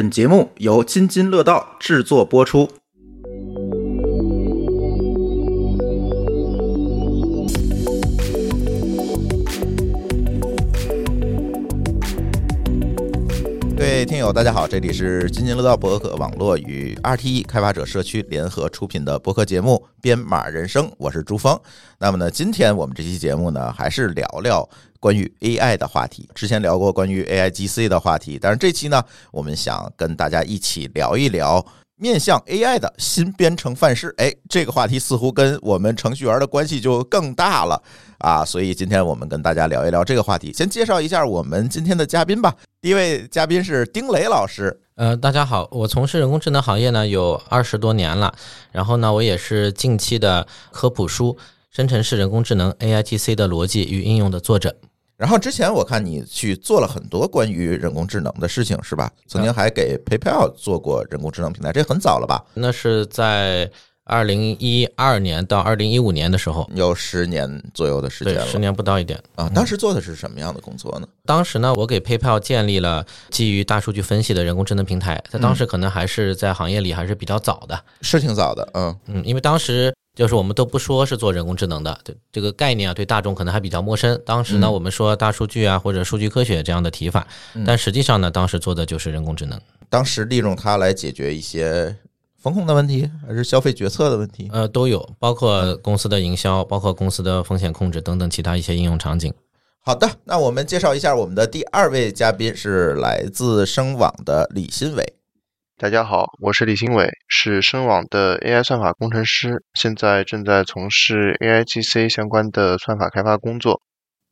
本节目由津津乐道制作播出。各位听友，大家好，这里是津津乐道博客网络与 RTE 开发者社区联合出品的博客节目《编码人生》，我是朱峰。那么呢，今天我们这期节目呢，还是聊聊关于 AI 的话题。之前聊过关于 AIGC 的话题，但是这期呢，我们想跟大家一起聊一聊面向 AI 的新编程范式。哎，这个话题似乎跟我们程序员的关系就更大了啊！所以今天我们跟大家聊一聊这个话题。先介绍一下我们今天的嘉宾吧。第一位嘉宾是丁磊老师。呃，大家好，我从事人工智能行业呢有二十多年了，然后呢，我也是近期的科普书《生成式人工智能 AIGC 的逻辑与应用》的作者。然后之前我看你去做了很多关于人工智能的事情，是吧？曾经还给 PayPal 做过人工智能平台，这很早了吧？那是在二零一二年到二零一五年的时候，有十年左右的时间，了十年不到一点。啊。当时做的是什么样的工作呢？当时呢，我给 PayPal 建立了基于大数据分析的人工智能平台，在当时可能还是在行业里还是比较早的。是挺早的，嗯嗯，因为当时就是我们都不说是做人工智能的，对这个概念啊，对大众可能还比较陌生。当时呢，嗯我们说大数据啊或者数据科学这样的提法，但实际上呢，当时做的就是人工智能。当时利用它来解决一些风控的问题，还是消费决策的问题？呃，都有，包括公司的营销，包括公司的风险控制等等其他一些应用场景。好的，那我们介绍一下我们的第二位嘉宾是来自声网的李新伟。大家好，我是李新伟，是声网的 AI 算法工程师，现在正在从事 AIGC 相关的算法开发工作。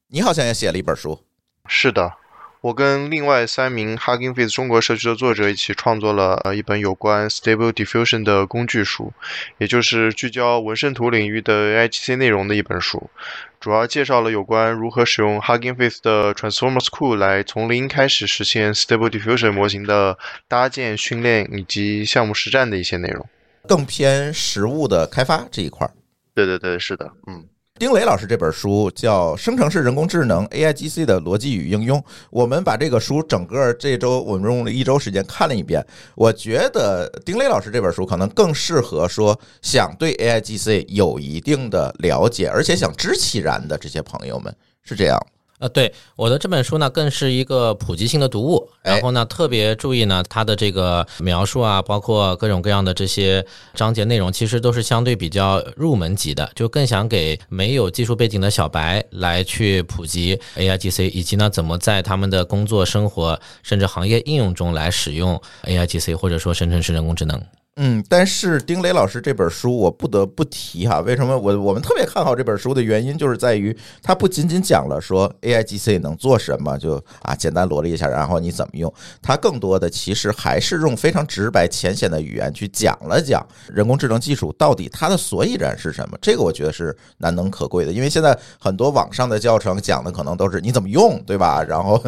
你好像也写了一本书，是的，我跟另外三名 Hugging Face 中国社区的作者一起创作了呃一本有关 Stable Diffusion 的工具书，也就是聚焦纹身图领域的 AIGC 内容的一本书。主要介绍了有关如何使用 Hugging Face 的 Transformers 库来从零开始实现 Stable Diffusion 模型的搭建、训练以及项目实战的一些内容。更偏实物的开发这一块儿。对对对，是的，嗯。丁磊老师这本书叫《生成式人工智能 AIGC 的逻辑与应用》，我们把这个书整个这周我们用了一周时间看了一遍。我觉得丁磊老师这本书可能更适合说想对 AIGC 有一定的了解，而且想知其然的这些朋友们，是这样。呃，对我的这本书呢，更是一个普及性的读物。哎然后呢，特别注意呢，它的这个描述啊，包括各种各样的这些章节内容，其实都是相对比较入门级的，就更想给没有技术背景的小白来去普及 AIGC，以及呢，怎么在他们的工作、生活甚至行业应用中来使用 AIGC，或者说生成式人工智能。嗯，但是丁磊老师这本书我不得不提哈，为什么我我们特别看好这本书的原因，就是在于它不仅仅讲了说 AIGC 能做什么，就啊简单罗列一下，然后你怎么用，它更多的其实还是用非常直白浅显的语言去讲了讲人工智能技术到底它的所以然是什么，这个我觉得是难能可贵的，因为现在很多网上的教程讲的可能都是你怎么用，对吧？然后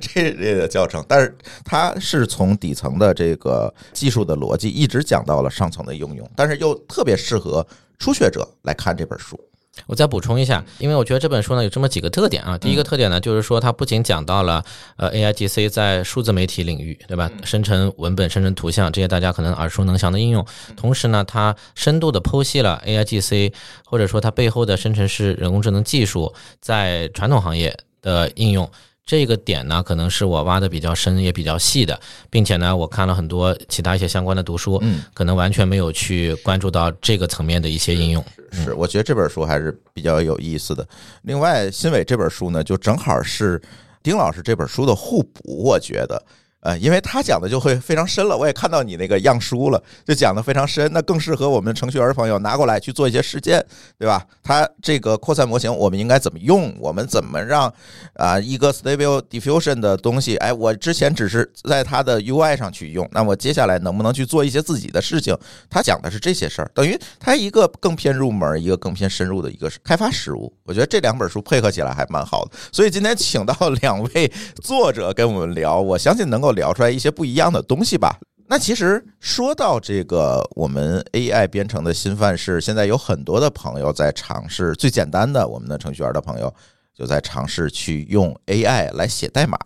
这类的教程，但是它是从底层的这个技术的逻辑一直讲讲到了上层的应用，但是又特别适合初学者来看这本书。我再补充一下，因为我觉得这本书呢有这么几个特点啊。第一个特点呢，就是说它不仅讲到了呃 AIGC 在数字媒体领域，对吧？生成文本、生成图像这些大家可能耳熟能详的应用，同时呢，它深度的剖析了 AIGC 或者说它背后的生成式人工智能技术在传统行业的应用。这个点呢，可能是我挖的比较深也比较细的，并且呢，我看了很多其他一些相关的读书，嗯，可能完全没有去关注到这个层面的一些应用。是，我觉得这本书还是比较有意思的。另外，新伟这本书呢，就正好是丁老师这本书的互补，我觉得。呃，因为他讲的就会非常深了，我也看到你那个样书了，就讲的非常深，那更适合我们程序员朋友拿过来去做一些实践，对吧？它这个扩散模型我们应该怎么用？我们怎么让啊、一个 Stable Diffusion 的东西，哎，我之前只是在它的 UI 上去用，那我接下来能不能去做一些自己的事情？他讲的是这些事儿，等于它一个更偏入门，一个更偏深入的一个开发实务。我觉得这两本书配合起来还蛮好的，所以今天请到两位作者跟我们聊，我相信能够聊出来一些不一样的东西吧。那其实说到这个我们 AI 编程的新范式，现在有很多的朋友在尝试，最简单的我们的程序员的朋友就在尝试去用 AI 来写代码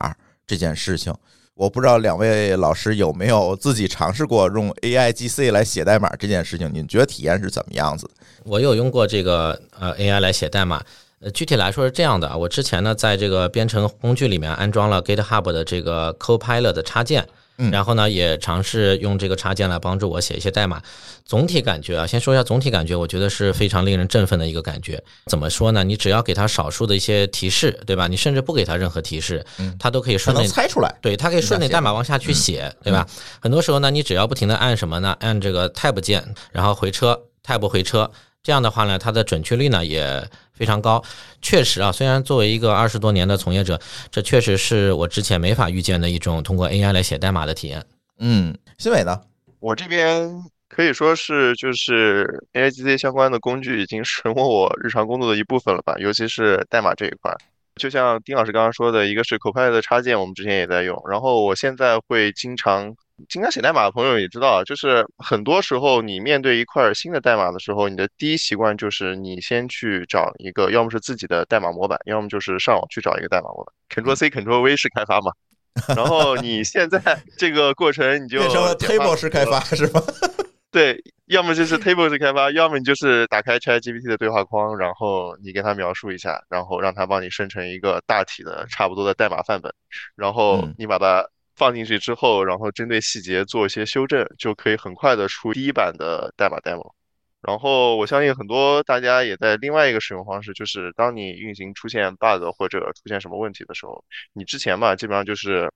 这件事情。我不知道两位老师有没有自己尝试过用 AI GC 来写代码这件事情，你觉得体验是怎么样子？我有用过这个呃 AI 来写代码。呃，具体来说是这样的啊，我之前呢在这个编程工具里面安装了 GitHub 的这个 Copilot 的插件，然后呢也尝试用这个插件来帮助我写一些代码。总体感觉啊，先说一下总体感觉，我觉得是非常令人振奋的一个感觉。怎么说呢？你只要给他少数的一些提示，对吧？你甚至不给他任何提示，他都可以顺利猜出来。对他可以顺着代码往下去写，对吧？很多时候呢，你只要不停的按什么呢？按这个 Tab 键，然后回车，Tab 回车。这样的话呢，它的准确率呢也非常高。确实啊，虽然作为一个二十多年的从业者，这确实是我之前没法预见的一种通过 AI 来写代码的体验。嗯，新伟呢？我这边可以说是就是 AI GC 相关的工具已经成为我日常工作的一部分了吧，尤其是代码这一块。就像丁老师刚刚说的，一个是 Copilot 的插件，我们之前也在用，然后我现在会经常。经常写代码的朋友也知道，就是很多时候你面对一块新的代码的时候，你的第一习惯就是你先去找一个，要么是自己的代码模板，要么就是上网去找一个代码模板，Ctrl C Ctrl V 是开发嘛。然后你现在这个过程你就变成了 Table 式开发是吗？对，要么就是 Table 式开发，要么你就是打开 ChatGPT 的对话框，然后你给他描述一下，然后让他帮你生成一个大体的差不多的代码范本，然后你把它。放进去之后，然后针对细节做一些修正，就可以很快的出第一版的代码 demo。然后我相信很多大家也在另外一个使用方式，就是当你运行出现 bug 或者出现什么问题的时候，你之前嘛基本上就是，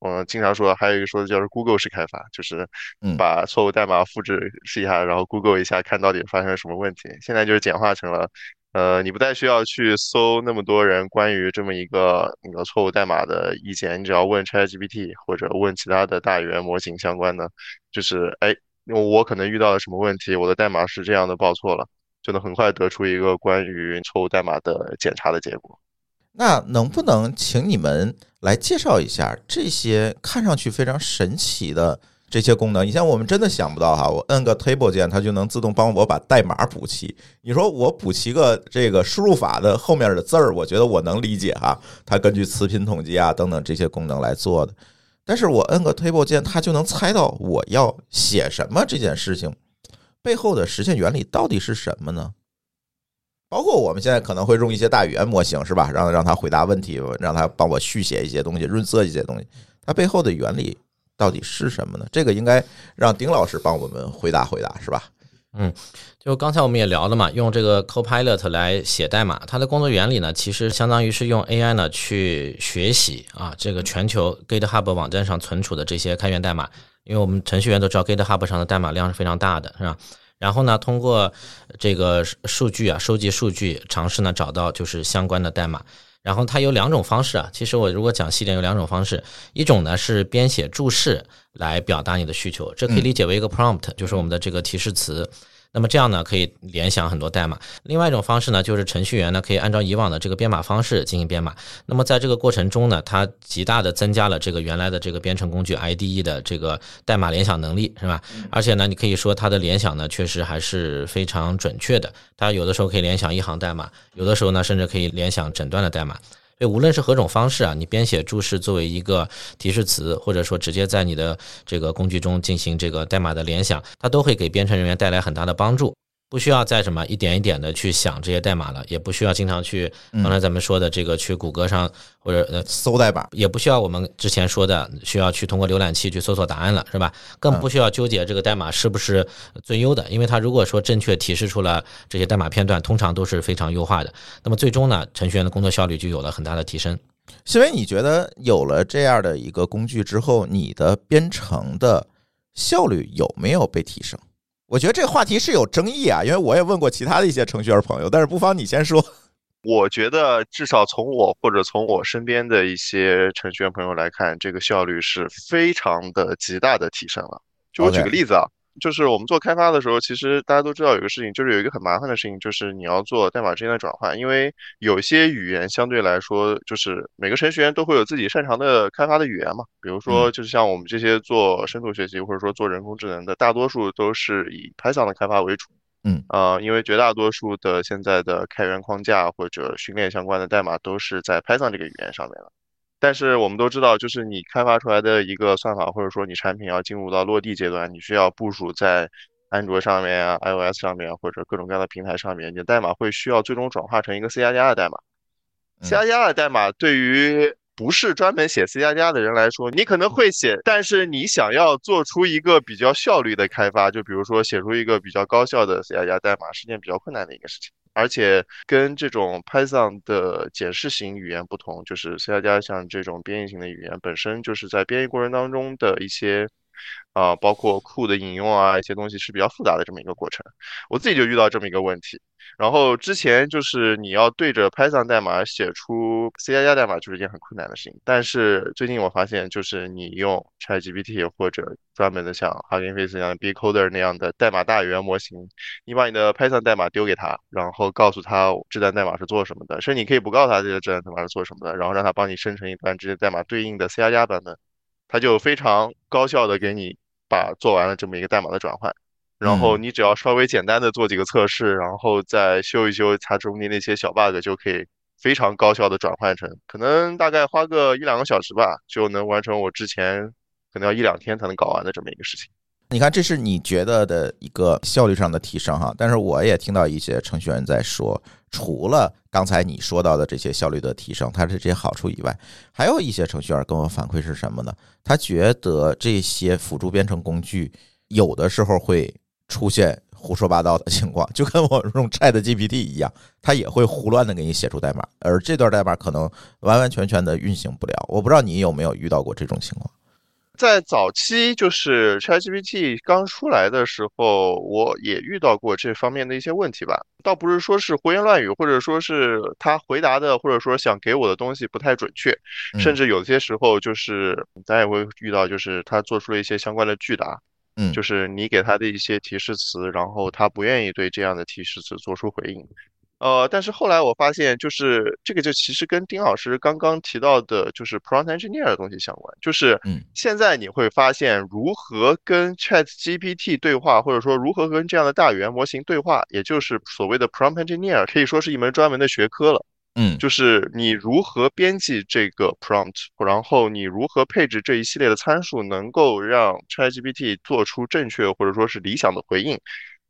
嗯，经常说还有一个说的叫做 Google 式开发，就是把错误代码复制试一下，然后 Google 一下看到底发生了什么问题。现在就是简化成了。呃，你不再需要去搜那么多人关于这么一个那个错误代码的意见，你只要问 ChatGPT 或者问其他的大语言模型相关的，就是哎，我可能遇到了什么问题，我的代码是这样的报错了，就能很快得出一个关于错误代码的检查的结果。那能不能请你们来介绍一下这些看上去非常神奇的？这些功能，以前我们真的想不到哈，我摁个 Table 键，它就能自动帮我把代码补齐。你说我补齐个这个输入法的后面的字儿，我觉得我能理解哈，它根据词频统计啊等等这些功能来做的。但是我摁个 Table 键，它就能猜到我要写什么这件事情背后的实现原理到底是什么呢？包括我们现在可能会用一些大语言模型，是吧？让让它回答问题，让它帮我续写一些东西，润色一些东西，它背后的原理。到底是什么呢？这个应该让丁老师帮我们回答回答，是吧？嗯，就刚才我们也聊了嘛，用这个 Copilot 来写代码，它的工作原理呢，其实相当于是用 AI 呢去学习啊，这个全球 GitHub 网站上存储的这些开源代码，因为我们程序员都知道 GitHub 上的代码量是非常大的，是吧？然后呢，通过这个数据啊，收集数据，尝试呢找到就是相关的代码。然后它有两种方式啊，其实我如果讲细点，有两种方式，一种呢是编写注释来表达你的需求，这可以理解为一个 prompt，就是我们的这个提示词。那么这样呢，可以联想很多代码。另外一种方式呢，就是程序员呢可以按照以往的这个编码方式进行编码。那么在这个过程中呢，它极大的增加了这个原来的这个编程工具 IDE 的这个代码联想能力，是吧？而且呢，你可以说它的联想呢，确实还是非常准确的。它有的时候可以联想一行代码，有的时候呢，甚至可以联想整段的代码。对，无论是何种方式啊，你编写注释作为一个提示词，或者说直接在你的这个工具中进行这个代码的联想，它都会给编程人员带来很大的帮助。不需要再什么一点一点的去想这些代码了，也不需要经常去刚才咱们说的这个去谷歌上或者呃搜代码，也不需要我们之前说的需要去通过浏览器去搜索答案了，是吧？更不需要纠结这个代码是不是最优的，因为它如果说正确提示出了这些代码片段，通常都是非常优化的。那么最终呢，程序员的工作效率就有了很大的提升。新伟，你觉得有了这样的一个工具之后，你的编程的效率有没有被提升？我觉得这个话题是有争议啊，因为我也问过其他的一些程序员朋友，但是不妨你先说。我觉得至少从我或者从我身边的一些程序员朋友来看，这个效率是非常的极大的提升了。就我举个例子啊。就是我们做开发的时候，其实大家都知道有个事情，就是有一个很麻烦的事情，就是你要做代码之间的转换。因为有些语言相对来说，就是每个程序员都会有自己擅长的开发的语言嘛。比如说，就是像我们这些做深度学习或者说做人工智能的，大多数都是以 Python 的开发为主。嗯，啊，因为绝大多数的现在的开源框架或者训练相关的代码都是在 Python 这个语言上面的。但是我们都知道，就是你开发出来的一个算法，或者说你产品要进入到落地阶段，你需要部署在安卓上面啊、iOS 上面或者各种各样的平台上面，你的代码会需要最终转化成一个 C 加加的代码。C 加加的代码对于不是专门写 C 加加的人来说，你可能会写，但是你想要做出一个比较效率的开发，就比如说写出一个比较高效的 C 加加代码，是件比较困难的一个事情。而且跟这种 Python 的解释型语言不同，就是 C 加加像这种编译型的语言，本身就是在编译过程当中的一些。啊，包括库的引用啊，一些东西是比较复杂的这么一个过程。我自己就遇到这么一个问题。然后之前就是你要对着 Python 代码写出 C 加加代码，就是一件很困难的事情。但是最近我发现，就是你用 ChatGPT 或者专门的像 Hugging Face 一样的 Bcoder 那样的代码大语言模型，你把你的 Python 代码丢给他，然后告诉他这段代码是做什么的，甚至你可以不告诉他这个这段代码是做什么的，然后让他帮你生成一段这些代码对应的 C 加加版本。他就非常高效的给你把做完了这么一个代码的转换，然后你只要稍微简单的做几个测试，然后再修一修它中间那些小 bug，就可以非常高效的转换成，可能大概花个一两个小时吧，就能完成我之前可能要一两天才能搞完的这么一个事情。你看，这是你觉得的一个效率上的提升哈，但是我也听到一些程序员在说，除了刚才你说到的这些效率的提升，它的这些好处以外，还有一些程序员跟我反馈是什么呢？他觉得这些辅助编程工具有的时候会出现胡说八道的情况，就跟我用 Chat GPT 一样，它也会胡乱的给你写出代码，而这段代码可能完完全全的运行不了。我不知道你有没有遇到过这种情况。在早期，就是 ChatGPT 刚出来的时候，我也遇到过这方面的一些问题吧。倒不是说是胡言乱语，或者说是他回答的，或者说想给我的东西不太准确，甚至有些时候就是咱也会遇到，就是他做出了一些相关的拒答，嗯，就是你给他的一些提示词，然后他不愿意对这样的提示词做出回应。呃，但是后来我发现，就是这个就其实跟丁老师刚刚提到的，就是 prompt engineer 的东西相关。就是，嗯，现在你会发现，如何跟 Chat GPT 对话，或者说如何跟这样的大语言模型对话，也就是所谓的 prompt engineer，可以说是一门专门的学科了。嗯，就是你如何编辑这个 prompt，然后你如何配置这一系列的参数，能够让 Chat GPT 做出正确或者说是理想的回应。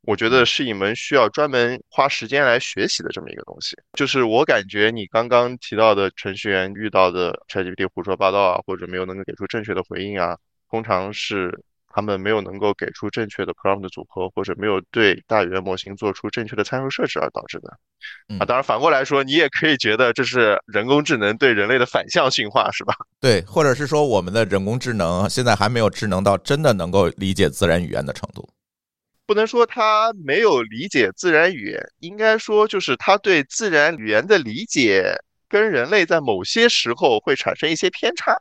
我觉得是一门需要专门花时间来学习的这么一个东西。就是我感觉你刚刚提到的程序员遇到的 ChatGPT 胡说八道啊，或者没有能够给出正确的回应啊，通常是他们没有能够给出正确的 prompt 组合，或者没有对大语言模型做出正确的参数设置而导致的。啊，当然反过来说，你也可以觉得这是人工智能对人类的反向驯化，是吧？对，或者是说我们的人工智能现在还没有智能到真的能够理解自然语言的程度。不能说他没有理解自然语言，应该说就是他对自然语言的理解跟人类在某些时候会产生一些偏差，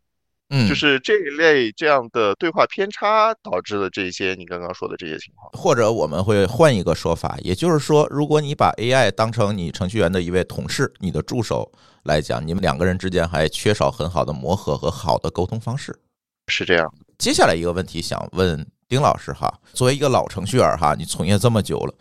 嗯，就是这一类这样的对话偏差导致的这些你刚刚说的这些情况。或者我们会换一个说法，也就是说，如果你把 AI 当成你程序员的一位同事、你的助手来讲，你们两个人之间还缺少很好的磨合和好的沟通方式，是这样。接下来一个问题想问。丁老师哈，作为一个老程序员哈，你从业这么久了，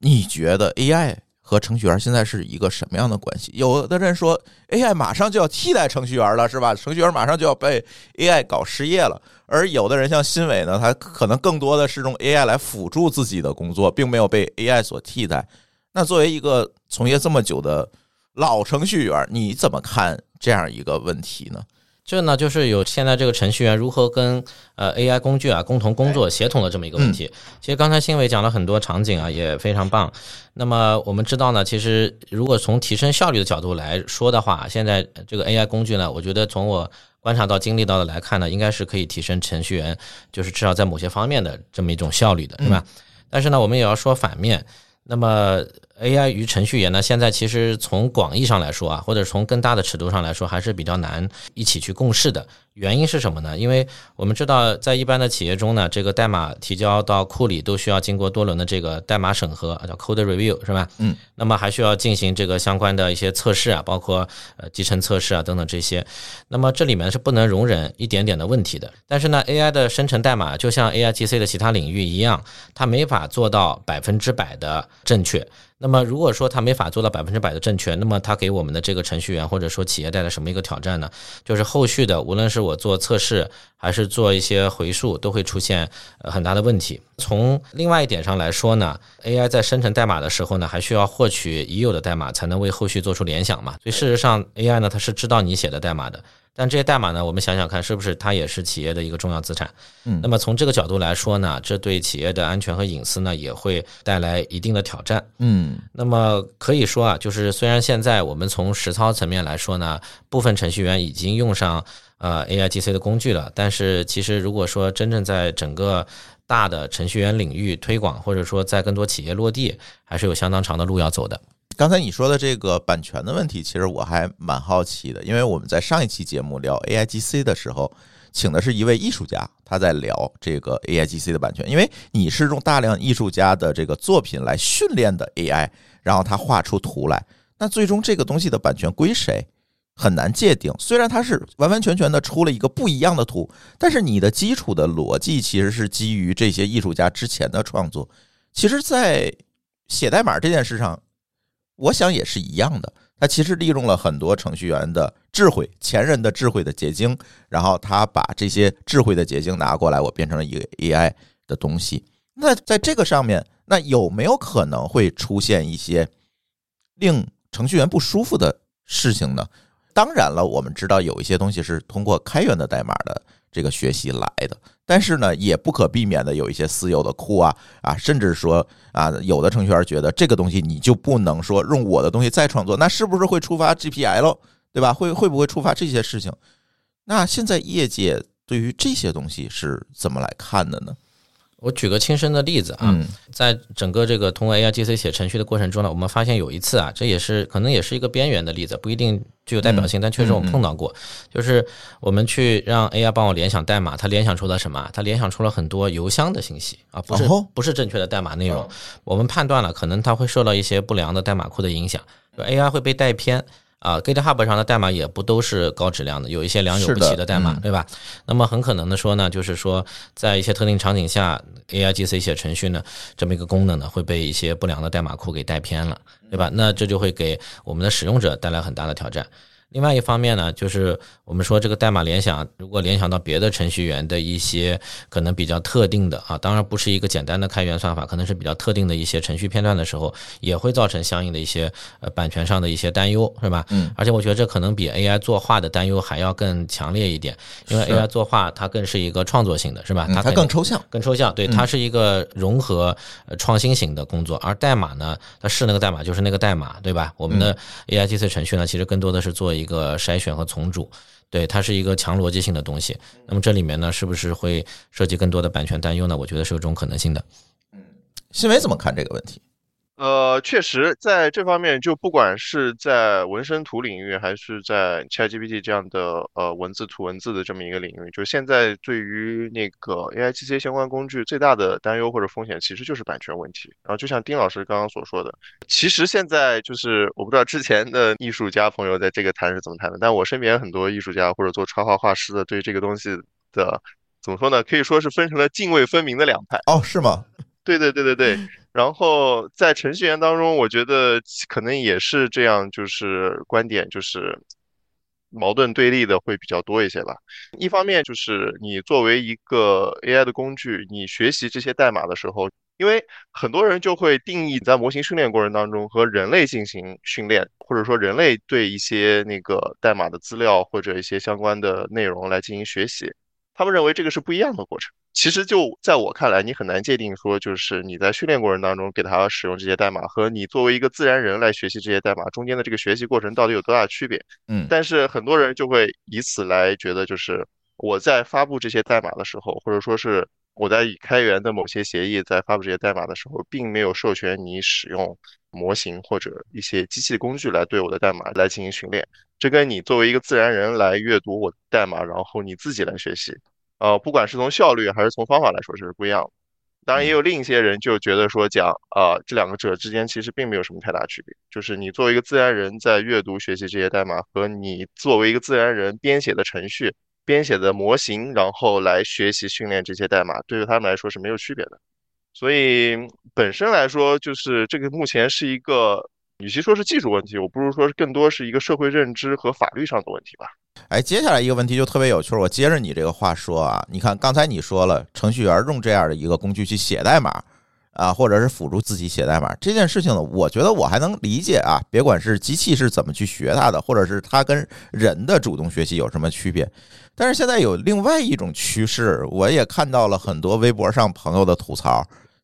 你觉得 AI 和程序员现在是一个什么样的关系？有的人说 AI 马上就要替代程序员了，是吧？程序员马上就要被 AI 搞失业了。而有的人像新伟呢，他可能更多的是用 AI 来辅助自己的工作，并没有被 AI 所替代。那作为一个从业这么久的老程序员，你怎么看这样一个问题呢？这呢，就是有现在这个程序员如何跟呃 AI 工具啊共同工作协同的这么一个问题。其实刚才新伟讲了很多场景啊，也非常棒。那么我们知道呢，其实如果从提升效率的角度来说的话，现在这个 AI 工具呢，我觉得从我观察到、经历到的来看呢，应该是可以提升程序员就是至少在某些方面的这么一种效率的，是吧？但是呢，我们也要说反面。那么 AI 与程序员呢？现在其实从广义上来说啊，或者从更大的尺度上来说，还是比较难一起去共事的。原因是什么呢？因为我们知道，在一般的企业中呢，这个代码提交到库里都需要经过多轮的这个代码审核，叫 code review，是吧？嗯。那么还需要进行这个相关的一些测试啊，包括呃集成测试啊等等这些。那么这里面是不能容忍一点点的问题的。但是呢，AI 的生成代码就像 AIGC 的其他领域一样，它没法做到百分之百的正确。那么如果说它没法做到百分之百的正确，那么它给我们的这个程序员或者说企业带来什么一个挑战呢？就是后续的无论是我做测试还是做一些回溯，都会出现呃很大的问题。从另外一点上来说呢，AI 在生成代码的时候呢，还需要获取已有的代码才能为后续做出联想嘛。所以事实上，AI 呢它是知道你写的代码的。但这些代码呢，我们想想看，是不是它也是企业的一个重要资产？嗯，那么从这个角度来说呢，这对企业的安全和隐私呢，也会带来一定的挑战。嗯那么可以说啊，就是虽然现在我们从实操层面来说呢，部分程序员已经用上呃 AIGC 的工具了，但是其实如果说真正在整个大的程序员领域推广，或者说在更多企业落地，还是有相当长的路要走的。刚才你说的这个版权的问题，其实我还蛮好奇的，因为我们在上一期节目聊 AIGC 的时候，请的是一位艺术家，他在聊这个 AIGC 的版权，因为你是用大量艺术家的这个作品来训练的 AI，然后他画出图来，那最终这个东西的版权归谁？很难界定。虽然它是完完全全的出了一个不一样的图，但是你的基础的逻辑其实是基于这些艺术家之前的创作。其实，在写代码这件事上，我想也是一样的。它其实利用了很多程序员的智慧、前人的智慧的结晶，然后他把这些智慧的结晶拿过来，我变成了一个 AI 的东西。那在这个上面，那有没有可能会出现一些令程序员不舒服的事情呢？当然了，我们知道有一些东西是通过开源的代码的这个学习来的，但是呢，也不可避免的有一些私有的库啊啊，甚至说啊，有的程序员觉得这个东西你就不能说用我的东西再创作，那是不是会触发 GPL，对吧？会会不会触发这些事情？那现在业界对于这些东西是怎么来看的呢？我举个亲身的例子啊，嗯。在整个这个通过 AIGC 写程序的过程中呢，我们发现有一次啊，这也是可能也是一个边缘的例子，不一定具有代表性，但确实我们碰到过，就是我们去让 AI 帮我联想代码，它联想出了什么？它联想出了很多邮箱的信息啊，不是哦。不是正确的代码内容，我们判断了可能它会受到一些不良的代码库的影响，AI 会被带偏。啊，GitHub 上的代码也不都是高质量的，有一些良莠不齐的代码，嗯对吧？那么很可能的说呢，就是说在一些特定场景下，AIGC 写程序呢，这么一个功能呢，会被一些不良的代码库给带偏了，对吧？那这就会给我们的使用者带来很大的挑战。另外一方面呢，就是我们说这个代码联想，如果联想到别的程序员的一些可能比较特定的啊，当然不是一个简单的开源算法，可能是比较特定的一些程序片段的时候，也会造成相应的一些呃版权上的一些担忧，是吧？嗯，而且我觉得这可能比 AI 作画的担忧还要更强烈一点，因为 AI 作画它更是一个创作性的，是吧？嗯它更抽象。更抽象，对，它是一个融合呃创新型的工作，而代码呢，它是那个代码就是那个代码，对吧？我们的 AIGC 程序呢，其实更多的是做一一个筛选和重组，对，它是一个强逻辑性的东西。那么这里面呢，是不是会涉及更多的版权担忧呢？我觉得是有这种可能性的。嗯新闻怎么看这个问题？呃，确实，在这方面，就不管是在文生图领域，还是在 ChatGPT 这样的呃文字图文字的这么一个领域，就现在对于那个 AIGC 相关工具最大的担忧或者风险，其实就是版权问题。然后，就像丁老师刚刚所说的，其实现在就是我不知道之前的艺术家朋友在这个谈是怎么谈的，但我身边很多艺术家或者做插画画师的，对这个东西的怎么说呢？可以说是分成了泾渭分明的两派。哦，是吗？对对对对对，然后在程序员当中，我觉得可能也是这样，就是观点就是矛盾对立的会比较多一些吧。一方面就是你作为一个 AI 的工具，你学习这些代码的时候，因为很多人就会定义在模型训练过程当中和人类进行训练，或者说人类对一些那个代码的资料或者一些相关的内容来进行学习。他们认为这个是不一样的过程。其实就在我看来，你很难界定说，就是你在训练过程当中给他使用这些代码，和你作为一个自然人来学习这些代码中间的这个学习过程到底有多大区别。嗯但是很多人就会以此来觉得，就是我在发布这些代码的时候，或者说是我在以开源的某些协议在发布这些代码的时候，并没有授权你使用模型或者一些机器工具来对我的代码来进行训练。这跟你作为一个自然人来阅读我的代码，然后你自己来学习，呃，不管是从效率还是从方法来说，这是不一样的。当然，也有另一些人就觉得说讲啊、这两个者之间其实并没有什么太大区别。就是你作为一个自然人在阅读学习这些代码，和你作为一个自然人编写的程序、编写的模型，然后来学习训练这些代码，对于他们来说是没有区别的。所以本身来说，就是这个目前是一个，与其说是技术问题，我不如说是更多是一个社会认知和法律上的问题吧。哎，接下来一个问题就特别有趣，我接着你这个话说啊，你看刚才你说了，程序员用这样的一个工具去写代码啊，或者是辅助自己写代码这件事情呢，我觉得我还能理解啊，别管是机器是怎么去学它的，或者是它跟人的主动学习有什么区别。但是现在有另外一种趋势，我也看到了很多微博上朋友的吐槽，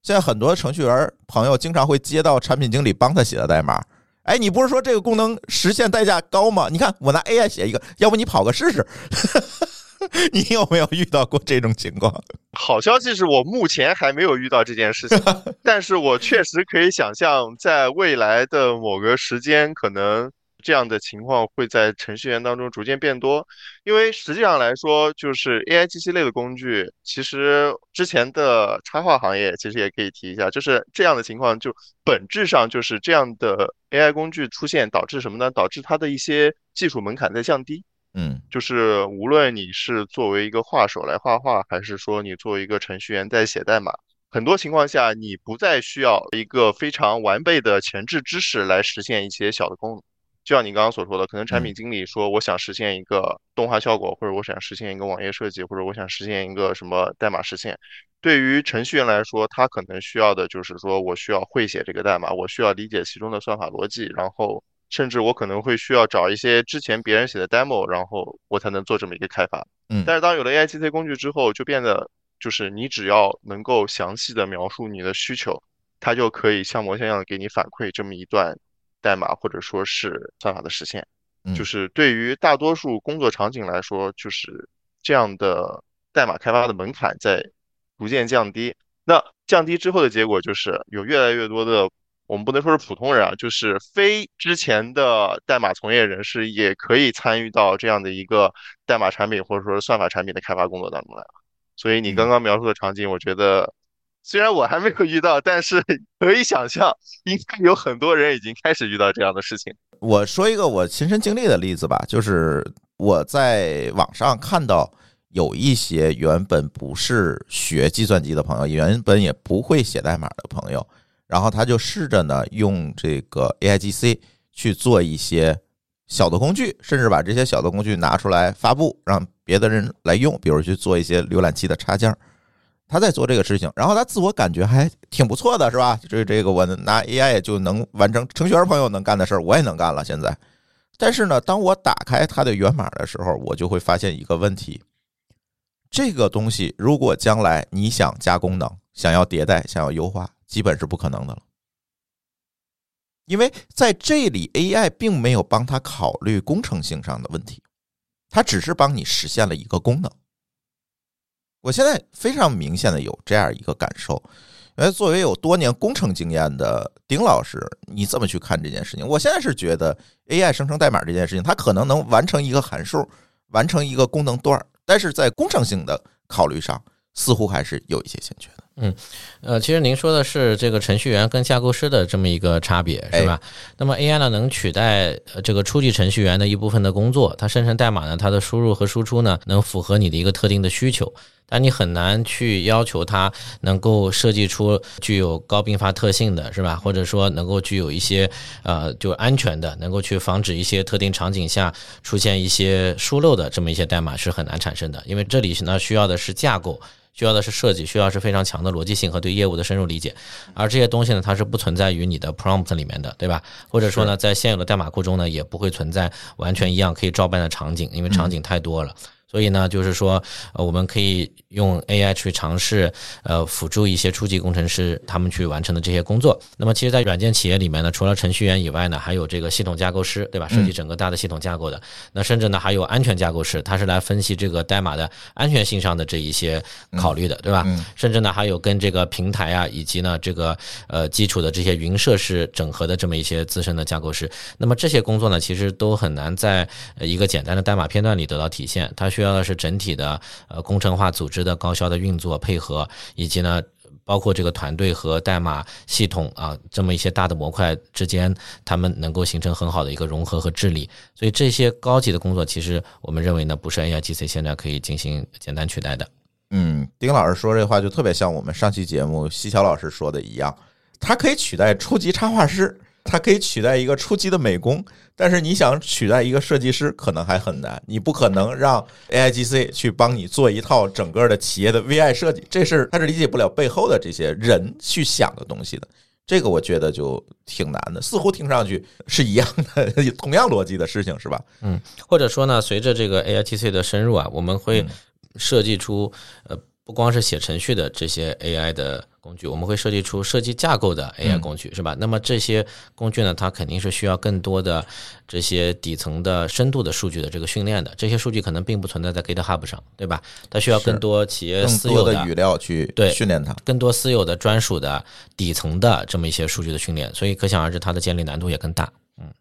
现在很多程序员朋友经常会接到产品经理帮他写的代码。哎，你不是说这个功能实现代价高吗？你看我拿 AI 写一个，要不你跑个试试？你有没有遇到过这种情况？好消息是我目前还没有遇到这件事情，但是我确实可以想象，在未来的某个时间，可能这样的情况会在程序员当中逐渐变多。因为实际上来说，就是 AI 机器类的工具，其实之前的插画行业其实也可以提一下，就是这样的情况，就本质上就是这样的 AI 工具出现导致什么呢？导致它的一些技术门槛在降低。嗯，就是无论你是作为一个画手来画画，还是说你作为一个程序员在写代码，很多情况下你不再需要一个非常完备的前置知识来实现一些小的功能。就像你刚刚所说的，可能产品经理说我想实现一个动画效果，或者我想实现一个网页设计，或者我想实现一个什么代码实现。对于程序员来说，他可能需要的就是说我需要会写这个代码，我需要理解其中的算法逻辑，然后。甚至我可能会需要找一些之前别人写的 demo，然后我才能做这么一个开发。嗯，但是当有了 AI GC 工具之后，就变得就是你只要能够详细的描述你的需求，它就可以像模像样的给你反馈这么一段代码或者说是算法的实现。就是对于大多数工作场景来说，就是这样的代码开发的门槛在逐渐降低。那降低之后的结果就是有越来越多的。我们不能说是普通人啊，就是非之前的代码从业人士也可以参与到这样的一个代码产品或者说是算法产品的开发工作当中来了。所以你刚刚描述的场景，我觉得虽然我还没有遇到，但是 可以想象，应该有很多人已经开始遇到这样的事情。我说一个我亲身经历的例子吧，就是我在网上看到有一些原本不是学计算机的朋友，原本也不会写代码的朋友。然后他就试着呢用这个 AIGC 去做一些小的工具，甚至把这些小的工具拿出来发布，让别的人来用，比如去做一些浏览器的插件儿。他在做这个事情，然后他自我感觉还挺不错的，是吧？这这个我拿 AI 就能完成程序员朋友能干的事儿，我也能干了。现在，但是呢，当我打开它的源码的时候，我就会发现一个问题：这个东西如果将来你想加功能、想要迭代、想要优化。基本是不可能的了，因为在这里 AI 并没有帮他考虑工程性上的问题，它只是帮你实现了一个功能。我现在非常明显的有这样一个感受，因为作为有多年工程经验的丁老师，你怎么去看这件事情？我现在是觉得 AI 生成代码这件事情，它可能能完成一个函数，完成一个功能段，但是在工程性的考虑上，似乎还是有一些欠缺的。嗯，呃，其实您说的是这个程序员跟架构师的这么一个差别，是吧？那么 AI 呢，能取代这个初级程序员的一部分的工作，它生成代码呢，它的输入和输出呢，能符合你的一个特定的需求，但你很难去要求它能够设计出具有高并发特性的是吧？或者说能够具有一些呃，就安全的，能够去防止一些特定场景下出现一些疏漏的这么一些代码是很难产生的，因为这里呢需要的是架构。需要的是设计，需要是非常强的逻辑性和对业务的深入理解，而这些东西呢，它是不存在于你的 prompt 里面的，对吧？或者说呢，在现有的代码库中呢，也不会存在完全一样可以照搬的场景，因为场景太多了。所以呢，就是说，呃，我们可以用 AI 去尝试，呃，辅助一些初级工程师他们去完成的这些工作。那么，其实，在软件企业里面呢，除了程序员以外呢，还有这个系统架构师，对吧？设计整个大的系统架构的。那甚至呢，还有安全架构师，他是来分析这个代码的安全性上的这一些考虑的，对吧？甚至呢，还有跟这个平台啊，以及呢，这个呃基础的这些云设施整合的这么一些资深的架构师。那么这些工作呢，其实都很难在一个简单的代码片段里得到体现。它需要的是整体的呃工程化组织的高效的运作配合，以及呢包括这个团队和代码系统啊这么一些大的模块之间，他们能够形成很好的一个融合和治理。所以这些高级的工作，其实我们认为呢不是 AI GC 现在可以进行简单取代的。嗯，丁老师说这话就特别像我们上期节目西桥老师说的一样，它可以取代初级插画师，它可以取代一个初级的美工，但是你想取代一个设计师，可能还很难。你不可能让 AIGC 去帮你做一套整个的企业的 VI 设计，这是他是理解不了背后的这些人去想的东西的。这个我觉得就挺难的，似乎听上去是一样的，同样逻辑的事情，是吧？嗯，或者说呢，随着这个 AIGC 的深入啊，我们会设计出呃，不光是写程序的这些 AI 的工具，我们会设计出设计架构的 AI 工具，是吧？那么这些工具呢，它肯定是需要更多的这些底层的深度的数据的这个训练的。这些数据可能并不存在在 GitHub 上，对吧？它需要更多企业私有的语料去对训练它。更多私有的专属的底层的这么一些数据的训练，所以可想而知，它的建立难度也更大。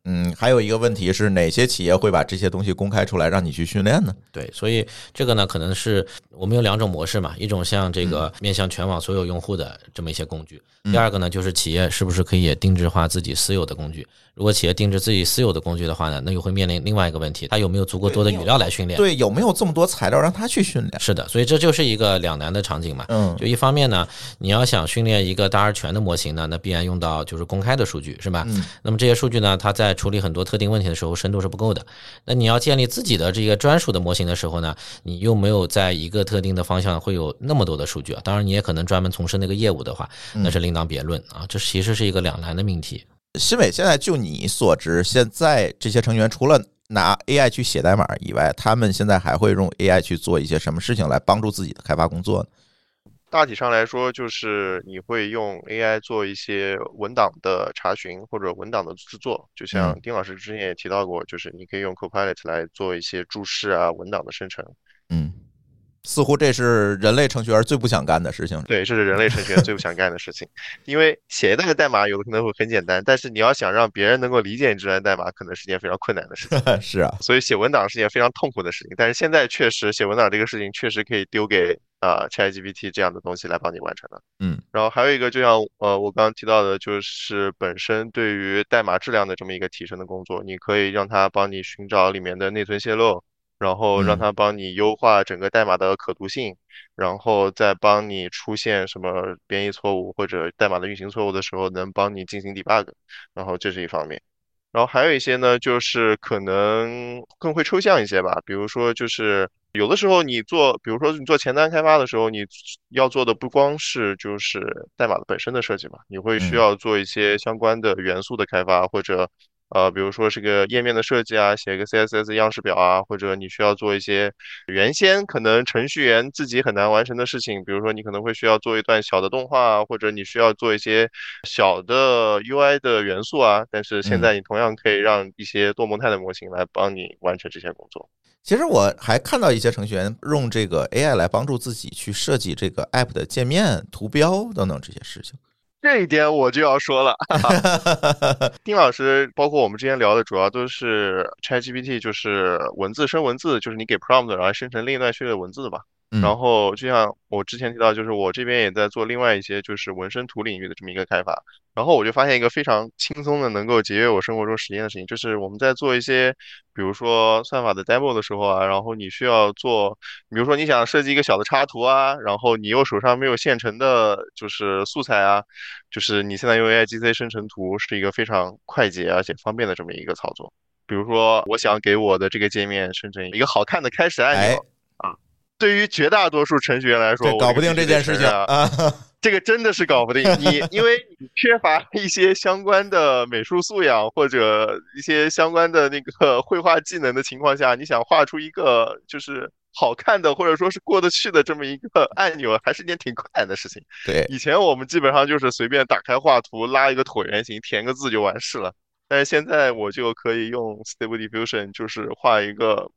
嗯，还有一个问题是哪些企业会把这些东西公开出来让你去训练呢？对，所以这个呢，可能是我们有两种模式嘛，一种像这个面向全网所有用户的这么一些工具，第二个呢，就是企业是不是可以也定制化自己私有的工具？如果企业定制自己私有的工具的话呢，那又会面临另外一个问题，它有没有足够多的语料来训练？对，有没有这么多材料让他去训练？是的，所以这就是一个两难的场景嘛。嗯就一方面呢，你要想训练一个大而全的模型呢，那必然用到就是公开的数据，是吧？嗯那么这些数据呢，它在处理很多特定问题的时候，深度是不够的。那你要建立自己的这个专属的模型的时候呢，你又没有在一个特定的方向会有那么多的数据啊。当然，你也可能专门从事那个业务的话，那是另当别论啊。这其实是一个两难的命题。新伟，现在就你所知，现在这些成员除了拿 AI 去写代码以外，他们现在还会用 AI 去做一些什么事情来帮助自己的开发工作呢？大体上来说，就是你会用 AI 做一些文档的查询或者文档的制作，就像嗯丁老师之前也提到过，就是你可以用 Copilot 来做一些注释啊、文档的生成。嗯，似乎这是人类程序员最不想干的事情。对，这是人类程序员最不想干的事情，因为写一段代码有的可能会很简单，但是你要想让别人能够理解你这段代码，可能是件非常困难的事情。是啊，所以写文档是件非常痛苦的事情。但是现在确实写文档这个事情确实可以丢给啊、呃 ChatGPT 这样的东西来帮你完成的。嗯，然后还有一个，就像呃我刚刚提到的，就是本身对于代码质量的这么一个提升的工作，你可以让它帮你寻找里面的内存泄漏，然后让嗯它帮你优化整个代码的可读性，然后再帮你出现什么编译错误或者代码的运行错误的时候，能帮你进行 debug，然后这是一方面。然后还有一些呢，就是可能更会抽象一些吧，比如说就是有的时候你做，比如说你做前端开发的时候，你要做的不光是就是代码的本身的设计嘛，你会需嗯。要做一些相关的元素的开发，或者呃，比如说这个页面的设计啊，写一个 CSS 样式表啊，或者你需要做一些原先可能程序员自己很难完成的事情，比如说你可能会需要做一段小的动画啊，或者你需要做一些小的 UI 的元素啊，但是现在你同样可以让一些多模态的模型来帮你完成这些工作。其实我还看到一些程序员用这个 AI 来帮助自己去设计这个 App 的界面、图标等等这些事情。这一点我就要说了，丁老师，包括我们之前聊的，主要都是 ChatGPT，就是文字生文字，就是你给 prompt，然后生成另一段序列的文字吧。嗯然后就像我之前提到，就是我这边也在做另外一些就是纹身图领域的这么一个开发。然后我就发现一个非常轻松的能够节约我生活中时间的事情，就是我们在做一些，比如说算法的 demo 的时候啊，然后你需要做，比如说你想设计一个小的插图啊，然后你又手上没有现成的，就是素材啊，就是你现在用 AIGC 生成图是一个非常快捷而且方便的这么一个操作。比如说，我想给我的这个界面生成一个好看的开始按哎钮，对于绝大多数程序员来说，搞不定这件事情啊！这个真的是搞不定。你因为你缺乏一些相关的美术素养或者一些相关的那个绘画技能的情况下，你想画出一个就是好看的或者说是过得去的这么一个按钮，还是一件挺困难的事情。对，以前我们基本上就是随便打开画图，拉一个椭圆形，填个字就完事了。但是现在我就可以用 Stable Diffusion，就是画一个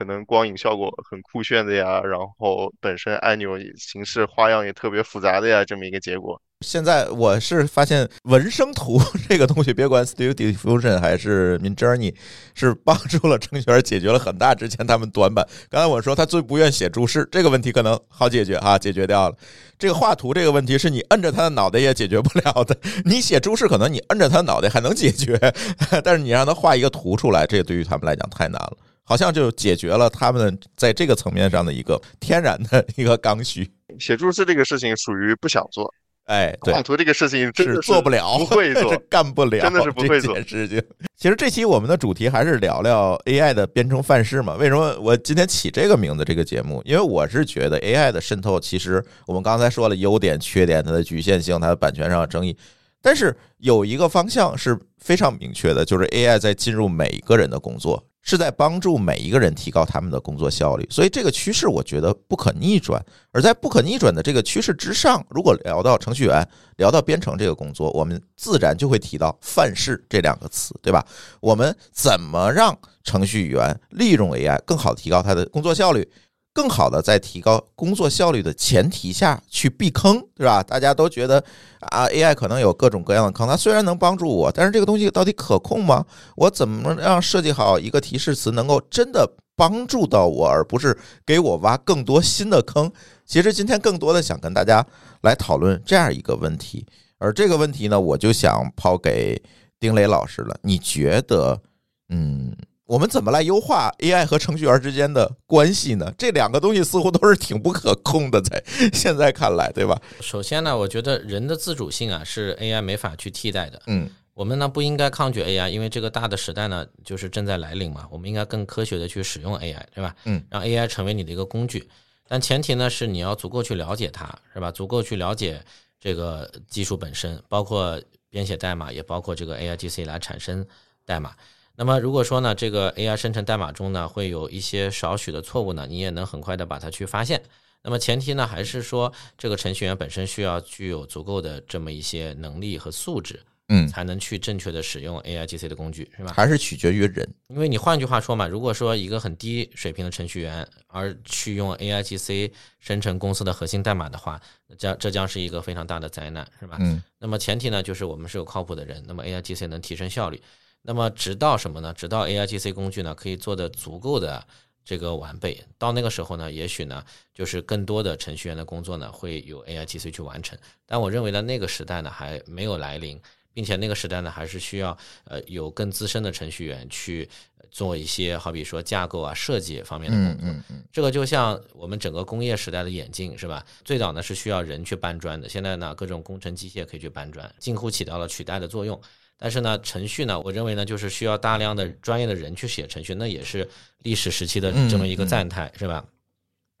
可能光影效果很酷炫的呀，然后本身按钮形式花样也特别复杂的呀，这么一个结果。现在我是发现纹生图 这个东西，别管 Studio Diffusion 还是 Midjourney，是帮助了程序员解决了很大之前他们短板。刚才我说他最不愿写注释这个问题，可能好解决哈，解决掉了。这个画图这个问题是你摁着他的脑袋也解决不了的。你写注释可能你摁着他脑袋还能解决，但是你让他画一个图出来，这对于他们来讲太难了。好像就解决了他们在这个层面上的一个天然的一个刚需。写注释这个事情属于不想做，哎，对画，图这个事情真是的做不了，不会做 是，干不了，真的是不会做事情。其实这期我们的主题还是聊聊 AI 的编程范式嘛。为什么我今天起这个名字这个节目？因为我是觉得 AI 的渗透，其实我们刚才说了优点、缺点、它的局限性、它的版权上的争议，但是有一个方向是非常明确的，就是 AI 在进入每一个人的工作，是在帮助每一个人提高他们的工作效率。所以这个趋势我觉得不可逆转。而在不可逆转的这个趋势之上，如果聊到程序员，聊到编程这个工作，我们自然就会提到范式这两个词，对吧？我们怎么让程序员利用 AI 更好提高他的工作效率？更好的在提高工作效率的前提下去避坑，对吧？大家都觉得啊，AI 可能有各种各样的坑，它虽然能帮助我，但是这个东西到底可控吗？我怎么样设计好一个提示词能够真的帮助到我，而不是给我挖更多新的坑？其实今天更多的想跟大家来讨论这样一个问题，而这个问题呢，我就想抛给丁磊老师了。你觉得，嗯？我们怎么来优化 AI 和程序员之间的关系呢？这两个东西似乎都是挺不可控的，在 现在看来，对吧？首先呢，我觉得人的自主性啊是 AI 没法去替代的。嗯我们呢不应该抗拒 AI，因为这个大的时代呢就是正在来临嘛。我们应该更科学的去使用 AI，对吧？嗯，让 AI 成为你的一个工具，但前提呢是你要足够去了解它，是吧？足够去了解这个技术本身，包括编写代码，也包括这个 AIGC 来产生代码。那么如果说呢，这个 AI 生成代码中呢会有一些少许的错误呢，你也能很快的把它去发现。那么前提呢还是说这个程序员本身需要具有足够的这么一些能力和素质，嗯，才能去正确的使用 AIGC 的工具，是吧？还是取决于人。因为你换句话说嘛，如果说一个很低水平的程序员而去用 AIGC 生成公司的核心代码的话，那将这将是一个非常大的灾难，是吧？嗯那么前提呢，就是我们是有靠谱的人，那么 AIGC 能提升效率。那么直到什么呢？直到 AIGC 工具呢可以做的足够的这个完备，到那个时候呢，也许呢就是更多的程序员的工作呢会由 AIGC 去完成。但我认为呢，那个时代呢还没有来临，并且那个时代呢还是需要呃有更资深的程序员去做一些好比说架构啊设计方面的工作。嗯嗯嗯这个就像我们整个工业时代的演进，是吧？最早呢是需要人去搬砖的，现在呢各种工程机械可以去搬砖，近乎起到了取代的作用。但是呢，程序呢，我认为呢，就是需要大量的专业的人去写程序，那也是历史时期的这么一个赞态，是吧？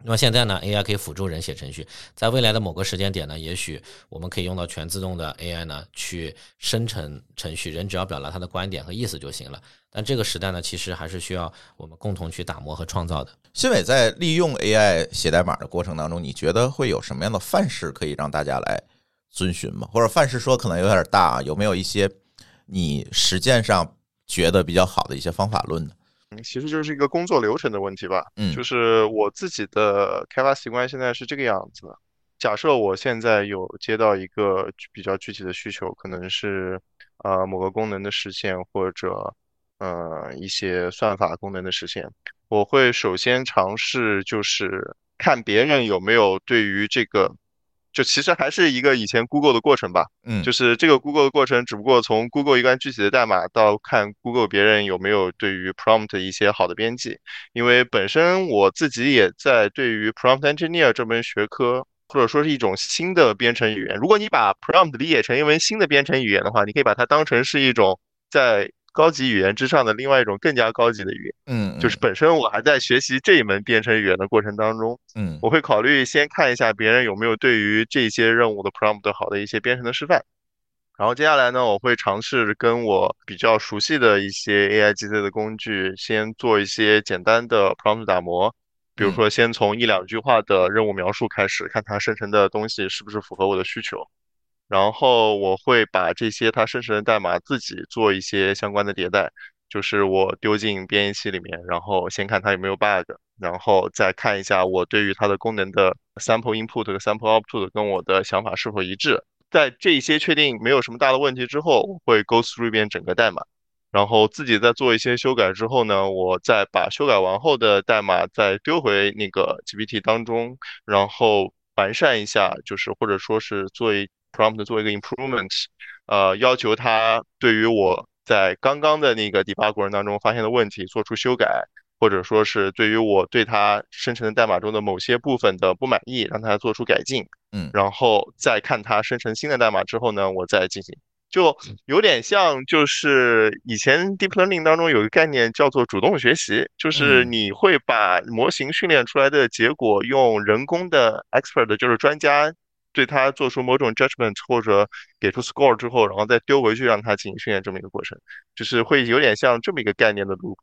那么现在呢，AI 可以辅助人写程序，在未来的某个时间点呢，也许我们可以用到全自动的 AI 呢去生成程序，人只要表达他的观点和意思就行了。但这个时代呢，其实还是需要我们共同去打磨和创造的。新伟在利用 AI 写代码的过程当中，你觉得会有什么样的范式可以让大家来遵循吗？或者范式说可能有点大啊，有没有一些你实践上觉得比较好的一些方法论呢？嗯其实就是一个工作流程的问题吧。嗯就是我自己的开发习惯现在是这个样子的。假设我现在有接到一个比较具体的需求，可能是呃某个功能的实现，或者呃一些算法功能的实现，我会首先尝试就是看别人有没有对于这个，就其实还是一个以前 Google 的过程吧。嗯就是这个 Google 的过程，只不过从 Google 一段具体的代码到看 Google 别人有没有对于 prompt 一些好的编辑，因为本身我自己也在对于 prompt engineer 这门学科，或者说是一种新的编程语言。如果你把 prompt 理解成一门新的编程语言的话，你可以把它当成是一种在高级语言之上的另外一种更加高级的语言。嗯，就是本身我还在学习这一门编程语言的过程当中，嗯。我会考虑先看一下别人有没有对于这些任务的 prompt 好的一些编程的示范，然后接下来呢，我会尝试跟我比较熟悉的一些 AI GC 的工具，先做一些简单的 prompt 打磨，比如说先从一两句话的任务描述开始，看它生成的东西是不是符合我的需求。然后我会把这些它生成的代码自己做一些相关的迭代，就是我丢进编译器里面，然后先看它有没有 bug，然后再看一下我对于它的功能的 sample input 和 sample output 跟我的想法是否一致。在这些确定没有什么大的问题之后，我会 go through 一遍整个代码，然后自己再做一些修改之后呢，我再把修改完后的代码再丢回那个 GPT 当中，然后完善一下，就是或者说是做一 prompt 做一个 improvement，呃，要求它对于我在刚刚的那个 debug 过程当中发现的问题做出修改，或者说是对于我对它生成的代码中的某些部分的不满意，让它做出改进，嗯然后再看它生成新的代码之后呢，我再进行。就有点像，就是以前 deep learning 当中有一个概念叫做主动学习，就是嗯你会把模型训练出来的结果用人工的 expert，就是专家对它做出某种 judgment 或者给出 score 之后，然后再丢回去让它进行训练这么一个过程，就是会有点像这么一个概念的 loop。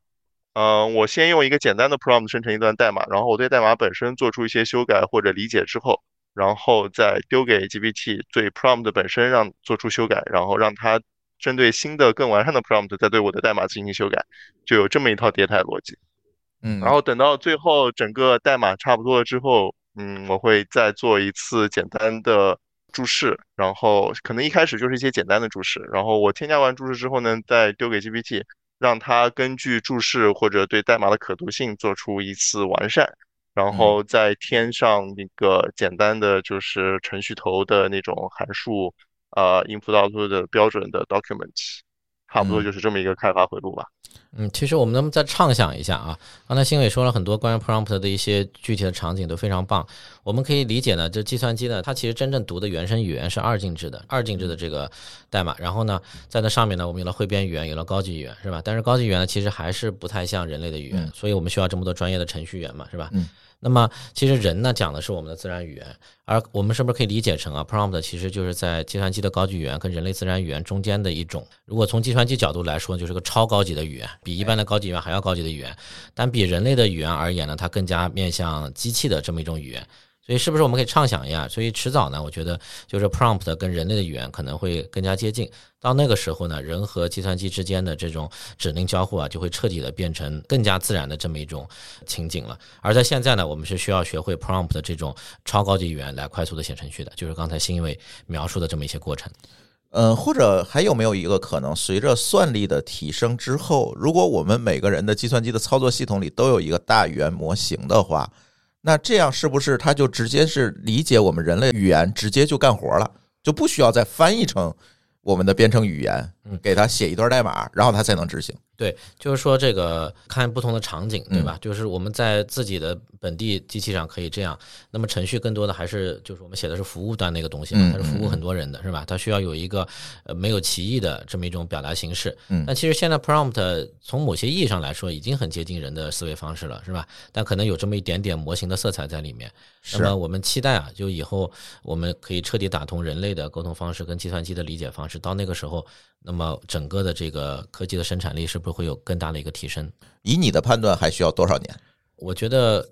嗯，我先用一个简单的 prompt 生成一段代码，然后我对代码本身做出一些修改或者理解之后，然后再丢给 GPT 对 prompt 本身让做出修改，然后让它针对新的更完善的 prompt 再对我的代码进行修改，就有这么一套迭代逻辑。嗯，然后等到最后整个代码差不多了之后，嗯，我会再做一次简单的注释，然后可能一开始就是一些简单的注释，然后我添加完注释之后呢，再丢给 GPT，让它根据注释或者对代码的可读性做出一次完善，然后再添上那个简单的就是程序头的那种函数，呃，input output 的标准的 document，差不多嗯就是这么一个开发回路吧。嗯，其实我们能不能再畅想一下啊？刚才新伟说了很多关于 prompt 的一些具体的场景，都非常棒。我们可以理解呢，这计算机呢，它其实真正读的原生语言是二进制的，二进制的这个代码。然后呢，在那上面呢，我们有了汇编语言，有了高级语言，是吧？但是高级语言呢，其实还是不太像人类的语言，嗯所以我们需要这么多专业的程序员嘛，是吧？嗯。那么其实人呢讲的是我们的自然语言，而我们是不是可以理解成啊，prompt 其实就是在计算机的高级语言跟人类自然语言中间的一种。如果从计算机角度来说，就是个超高级的语言，比一般的高级语言还要高级的语言。但比人类的语言而言呢，它更加面向机器的这么一种语言。所以是不是我们可以畅想一下？所以迟早呢，我觉得就是 prompt 跟人类的语言可能会更加接近。到那个时候呢，人和计算机之间的这种指令交互啊，就会彻底的变成更加自然的这么一种情景了。而在现在呢，我们是需要学会 prompt 的这种超高级语言来快速的写程序的，就是刚才新一位描述的这么一些过程。嗯，或者还有没有一个可能，随着算力的提升之后，如果我们每个人的计算机的操作系统里都有一个大语言模型的话，那这样是不是它就直接是理解我们人类语言，直接就干活了，就不需要再翻译成我们的编程语言，给它写一段代码，然后它才能执行？对，就是说这个看不同的场景，对吧？就是我们在自己的本地机器上可以这样，那么程序更多的还是就是我们写的是服务端那个东西嘛，嗯它是服务很多人的，是吧？它需要有一个呃没有歧义的这么一种表达形式。嗯但其实现在 prompt 从某些意义上来说已经很接近人的思维方式了，是吧？但可能有这么一点点模型的色彩在里面。那么我们期待啊，就以后我们可以彻底打通人类的沟通方式跟计算机的理解方式，到那个时候，那么整个的这个科技的生产力是不是会有更大的一个提升？以你的判断，还需要多少年？我觉得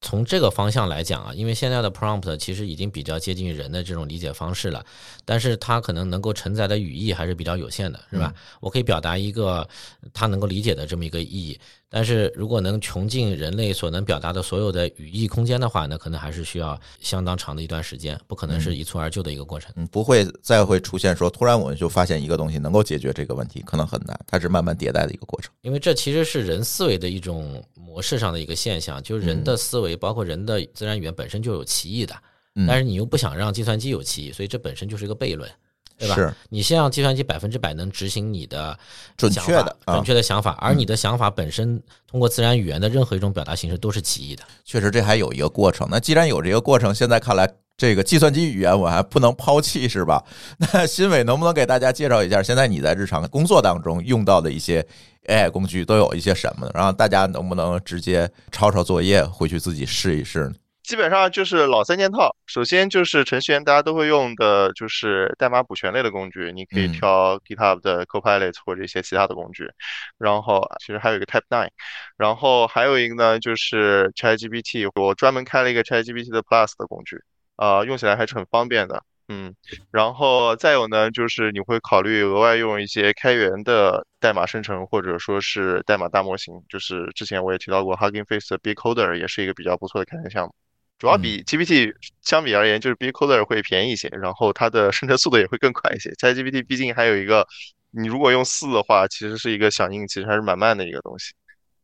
从这个方向来讲啊，因为现在的 prompt 其实已经比较接近于人的这种理解方式了，但是它可能能够承载的语义还是比较有限的，是吧？我可以表达一个他能够理解的这么一个意义，但是如果能穷尽人类所能表达的所有的语义空间的话，那可能还是需要相当长的一段时间，不可能是一蹴而就的一个过程。嗯，不会再会出现说突然我们就发现一个东西能够解决这个问题，可能很难，它是慢慢迭代的一个过程。因为这其实是人思维的一种模式上的一个现象，就是人的思维，包括人的自然语言本身就有歧义的，嗯但是你又不想让计算机有歧义，所以这本身就是一个悖论，对吧？是你先让计算机百分之百能执行你的准确的啊准确的想法，而你的想法本身通过自然语言的任何一种表达形式都是歧义的。确实这还有一个过程。那既然有这个过程，现在看来这个计算机语言我还不能抛弃，是吧？那新伟能不能给大家介绍一下，现在你在日常工作当中用到的一些 AI 工具都有一些什么？然后大家能不能直接抄抄作业，回去自己试一试呢？基本上就是老三件套。首先就是程序员大家都会用的，就是代码补全类的工具，你可以嗯挑 GitHub 的 Copilot 或者一些其他的工具。然后其实还有一个 Type Nine，然后还有一个呢就是 ChatGPT，我专门开了一个 ChatGPT 的 Plus 的工具，啊、用起来还是很方便的。嗯，然后再有呢，就是你会考虑额外用一些开源的代码生成，或者说是代码大模型。就是之前我也提到过，Hugging Face 的 B Coder 也是一个比较不错的开源项目。主要比 GPT 相比而言，就是 B Coder 会便宜一些，然后它的生成速度也会更快一些。ChatGPT 毕竟还有一个，你如果用四的话，其实是一个响应，其实还是蛮慢的一个东西。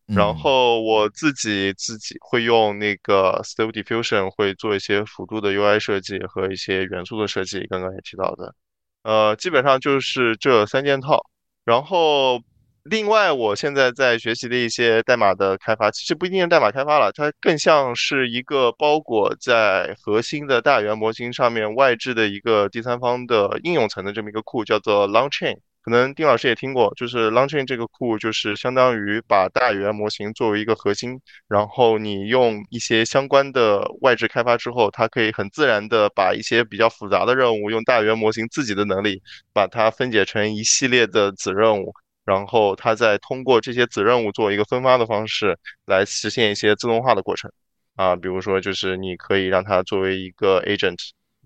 嗯然后我自己自己会用那个 Stable Diffusion，会做一些辅助的 UI 设计和一些元素的设计，刚刚也提到的。呃，基本上就是这三件套。然后另外，我现在在学习的一些代码的开发，其实不一定是代码开发了，它更像是一个包裹在核心的大语言模型上面外置的一个第三方的应用层的这么一个库，叫做 LangChain。可能丁老师也听过，就是 LangChain 这个库，就是相当于把大语言模型作为一个核心，然后你用一些相关的外置开发之后，它可以很自然的把一些比较复杂的任务，用大语言模型自己的能力，把它分解成一系列的子任务。然后它再通过这些子任务做一个分发的方式来实现一些自动化的过程啊，比如说就是你可以让它作为一个 agent，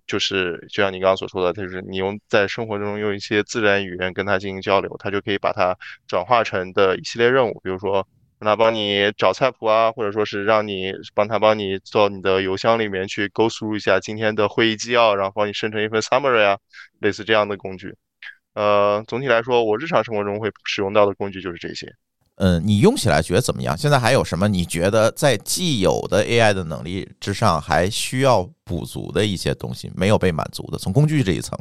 就是就像你刚刚所说的，就是你用在生活中用一些自然语言跟它进行交流，它就可以把它转化成的一系列任务，比如说让它帮你找菜谱啊，或者说是让你帮它帮你做你的邮箱里面去 go through 一下今天的会议纪要，然后帮你生成一份 summary 啊，类似这样的工具。呃，总体来说，我日常生活中会使用到的工具就是这些。嗯，你用起来觉得怎么样？现在还有什么你觉得在既有的 AI 的能力之上还需要补足的一些东西没有被满足的？从工具这一层，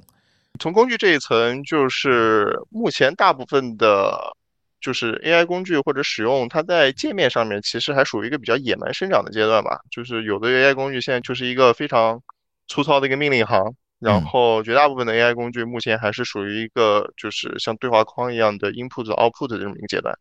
从工具这一层，就是目前大部分的，就是 AI 工具或者使用它在界面上面，其实还属于一个比较野蛮生长的阶段吧。就是有的 AI 工具现在就是一个非常粗糙的一个命令行。然后绝大部分的 AI 工具目前还是属于一个就是像对话框一样的 input output 的这么一个阶段。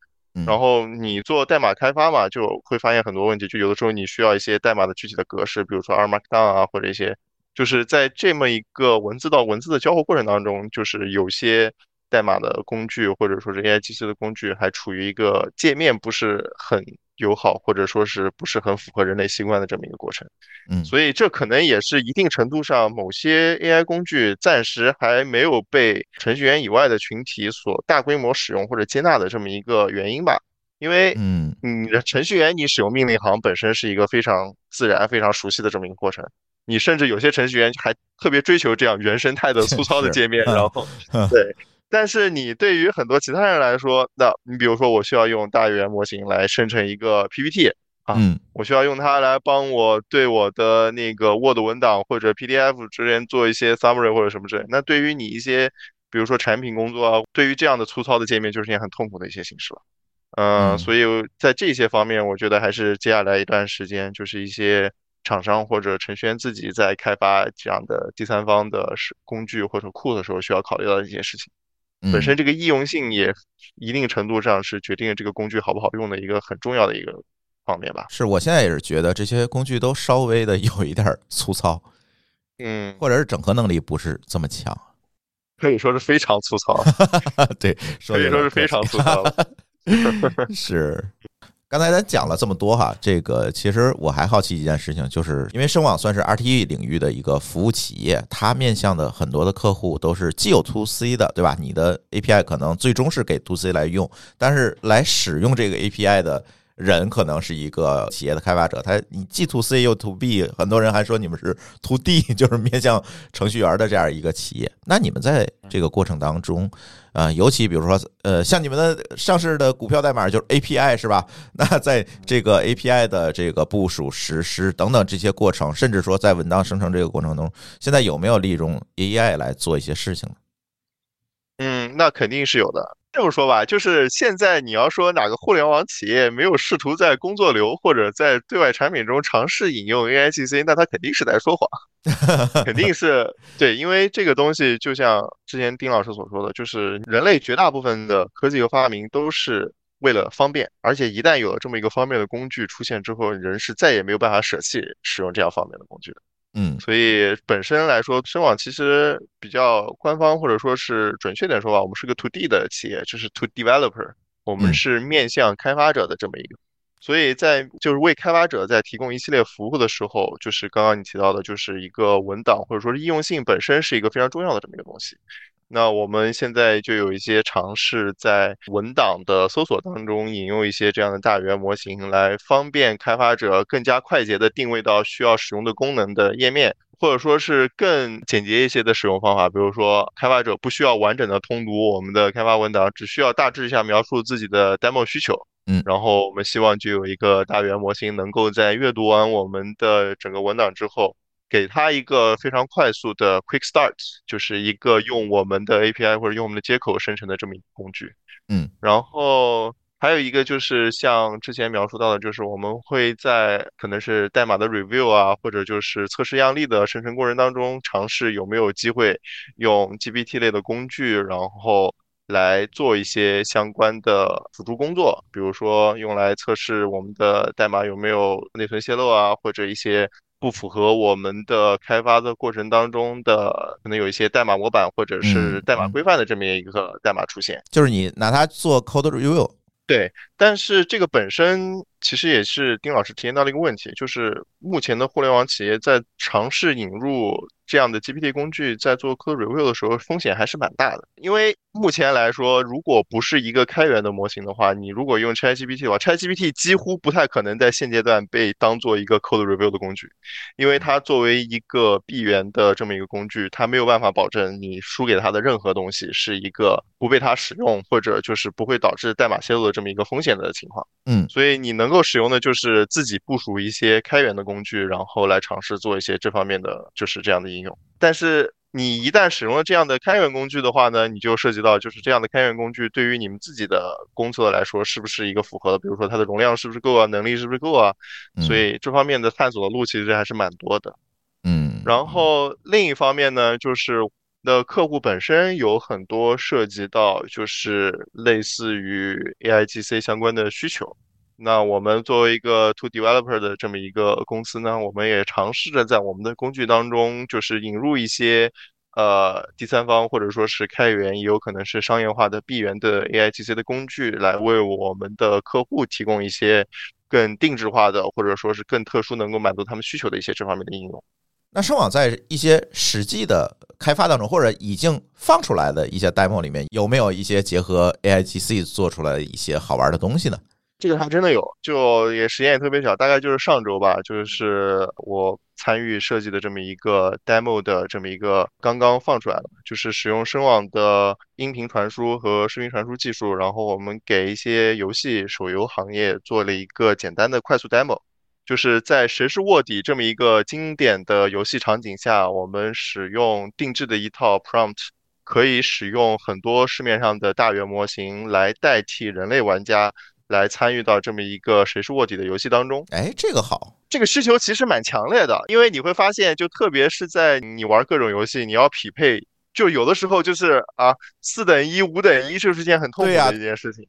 然后你做代码开发嘛，就会发现很多问题，就有的时候你需要一些代码的具体的格式，比如说 R Markdown 啊，或者一些，就是在这么一个文字到文字的交互过程当中，就是有些代码的工具或者说是 AI 机器的工具还处于一个界面不是很。友好或者说是不是很符合人类习惯的这么一个过程，嗯，所以这可能也是一定程度上某些 AI 工具暂时还没有被程序员以外的群体所大规模使用或者接纳的这么一个原因吧。因为，嗯，你的程序员你使用命令行本身是一个非常自然、非常熟悉的这么一个过程，你甚至有些程序员还特别追求这样原生态的粗糙的界面，然后，对。但是你对于很多其他人来说，那你比如说我需要用大语言模型来生成一个 PPT 啊，我需要用它来帮我对我的那个 Word 文档或者 PDF 之间做一些 summary 或者什么之类。那对于你一些，比如说产品工作啊，对于这样的粗糙的界面，就是一件很痛苦的一些形式了。嗯，所以在这些方面，我觉得还是接下来一段时间，就是一些厂商或者程序员自己在开发这样的第三方的是工具或者库的时候，需要考虑到的一些事情。本身这个易用性也一定程度上是决定这个工具好不好用的一个很重要的一个方面吧。是我现在也是觉得这些工具都稍微的有一点粗糙，嗯，或者是整合能力不是这么强，可以说是非常粗糙。对，可以说是非常粗糙。是。刚才咱讲了这么多哈，这个其实我还好奇一件事情，就是因为声网算是 RTE 领域的一个服务企业，它面向的很多的客户都是既有 To C 的，对吧？你的 API 可能最终是给 To C 来用，但是来使用这个 API 的。人可能是一个企业的开发者，他你既 to C 又 to B，很多人还说你们是 to D，就是面向程序员的这样一个企业。那你们在这个过程当中，呃，尤其比如说，呃，像你们的上市的股票代码就是 API 是吧？那在这个 API 的这个部署、实施等等这些过程，甚至说在文档生成这个过程中，现在有没有利用 AI 来做一些事情呢？嗯，那肯定是有的。这么说吧，就是现在你要说哪个互联网企业没有试图在工作流或者在对外产品中尝试引用 AIGC，那他肯定是在说谎，肯定是对，因为这个东西就像之前丁老师所说的，就是人类绝大部分的科技和发明都是为了方便，而且一旦有了这么一个方便的工具出现之后，人是再也没有办法舍弃使用这样方便的工具的。嗯，所以本身来说，深网其实比较官方或者说是准确点说吧，我们是个 to D 的企业，就是 to developer，我们是面向开发者的这么一个，所以在就是为开发者在提供一系列服务的时候，就是刚刚你提到的，就是一个文档或者说是应用性本身是一个非常重要的这么一个东西。那我们现在就有一些尝试在文档的搜索当中引用一些这样的大语言模型，来方便开发者更加快捷的定位到需要使用的功能的页面，或者说是更简洁一些的使用方法。比如说，开发者不需要完整的通读我们的开发文档，只需要大致一下描述自己的 demo 需求。嗯，然后我们希望就有一个大语言模型能够在阅读完我们的整个文档之后。给他一个非常快速的 Quick Start，就是一个用我们的 API 或者用我们的接口生成的这么一个工具。嗯，然后还有一个就是像之前描述到的，就是我们会在可能是代码的 review 啊，或者就是测试样例的生成过程当中，尝试有没有机会用 GPT 类的工具，然后来做一些相关的辅助工作，比如说用来测试我们的代码有没有内存泄露啊，或者一些不符合我们的开发的过程当中的可能有一些代码模板或者是嗯代码嗯规范的这么一个代码出现。就是你拿它做 code review，对，但是这个本身其实也是丁老师体验到的一个问题，就是目前的互联网企业在尝试引入这样的 GPT 工具，在做 code review 的时候，风险还是蛮大的。因为目前来说，如果不是一个开源的模型的话，你如果用 ChatGPT 的话，ChatGPT 几乎不太可能在现阶段被当做一个 code review 的工具，因为它作为一个闭源的这么一个工具，它没有办法保证你输给它的任何东西是一个不被它使用，或者就是不会导致代码泄露的这么一个风险的情况。嗯所以你能够使用的就是自己部署一些开源的工具，然后来尝试做一些这方面的就是这样的应用。但是你一旦使用了这样的开源工具的话呢，你就涉及到就是这样的开源工具对于你们自己的工作来说是不是一个符合的，比如说它的容量是不是够啊，能力是不是够啊，嗯所以这方面的探索的路其实还是蛮多的。嗯，然后另一方面呢，就是的客户本身有很多涉及到就是类似于 AIGC 相关的需求。那我们作为一个 to developer 的这么一个公司呢，我们也尝试着在我们的工具当中，就是引入一些呃第三方或者说是开源，也有可能是商业化的闭源的 AIGC 的工具，来为我们的客户提供一些更定制化的，或者说是更特殊能够满足他们需求的一些这方面的应用。那声网在一些实际的开发当中，或者已经放出来的一些 demo 里面，有没有一些结合 AIGC 做出来一些好玩的东西呢？这个还真的有，就也时间也特别小，大概就是上周吧，就是我参与设计的这么一个 demo 的这么一个刚刚放出来了，就是使用声网的音频传输和视频传输技术，然后我们给一些游戏手游行业做了一个简单的快速 demo。就是在谁是卧底这么一个经典的游戏场景下，我们使用定制的一套 prompt，可以使用很多市面上的大语言模型来代替人类玩家来参与到这么一个谁是卧底的游戏当中。哎，这个好，这个需求其实蛮强烈的，因为你会发现，就特别是在你玩各种游戏，你要匹配，就有的时候就是啊，四等一、五等一，就是件很痛苦的一件事情。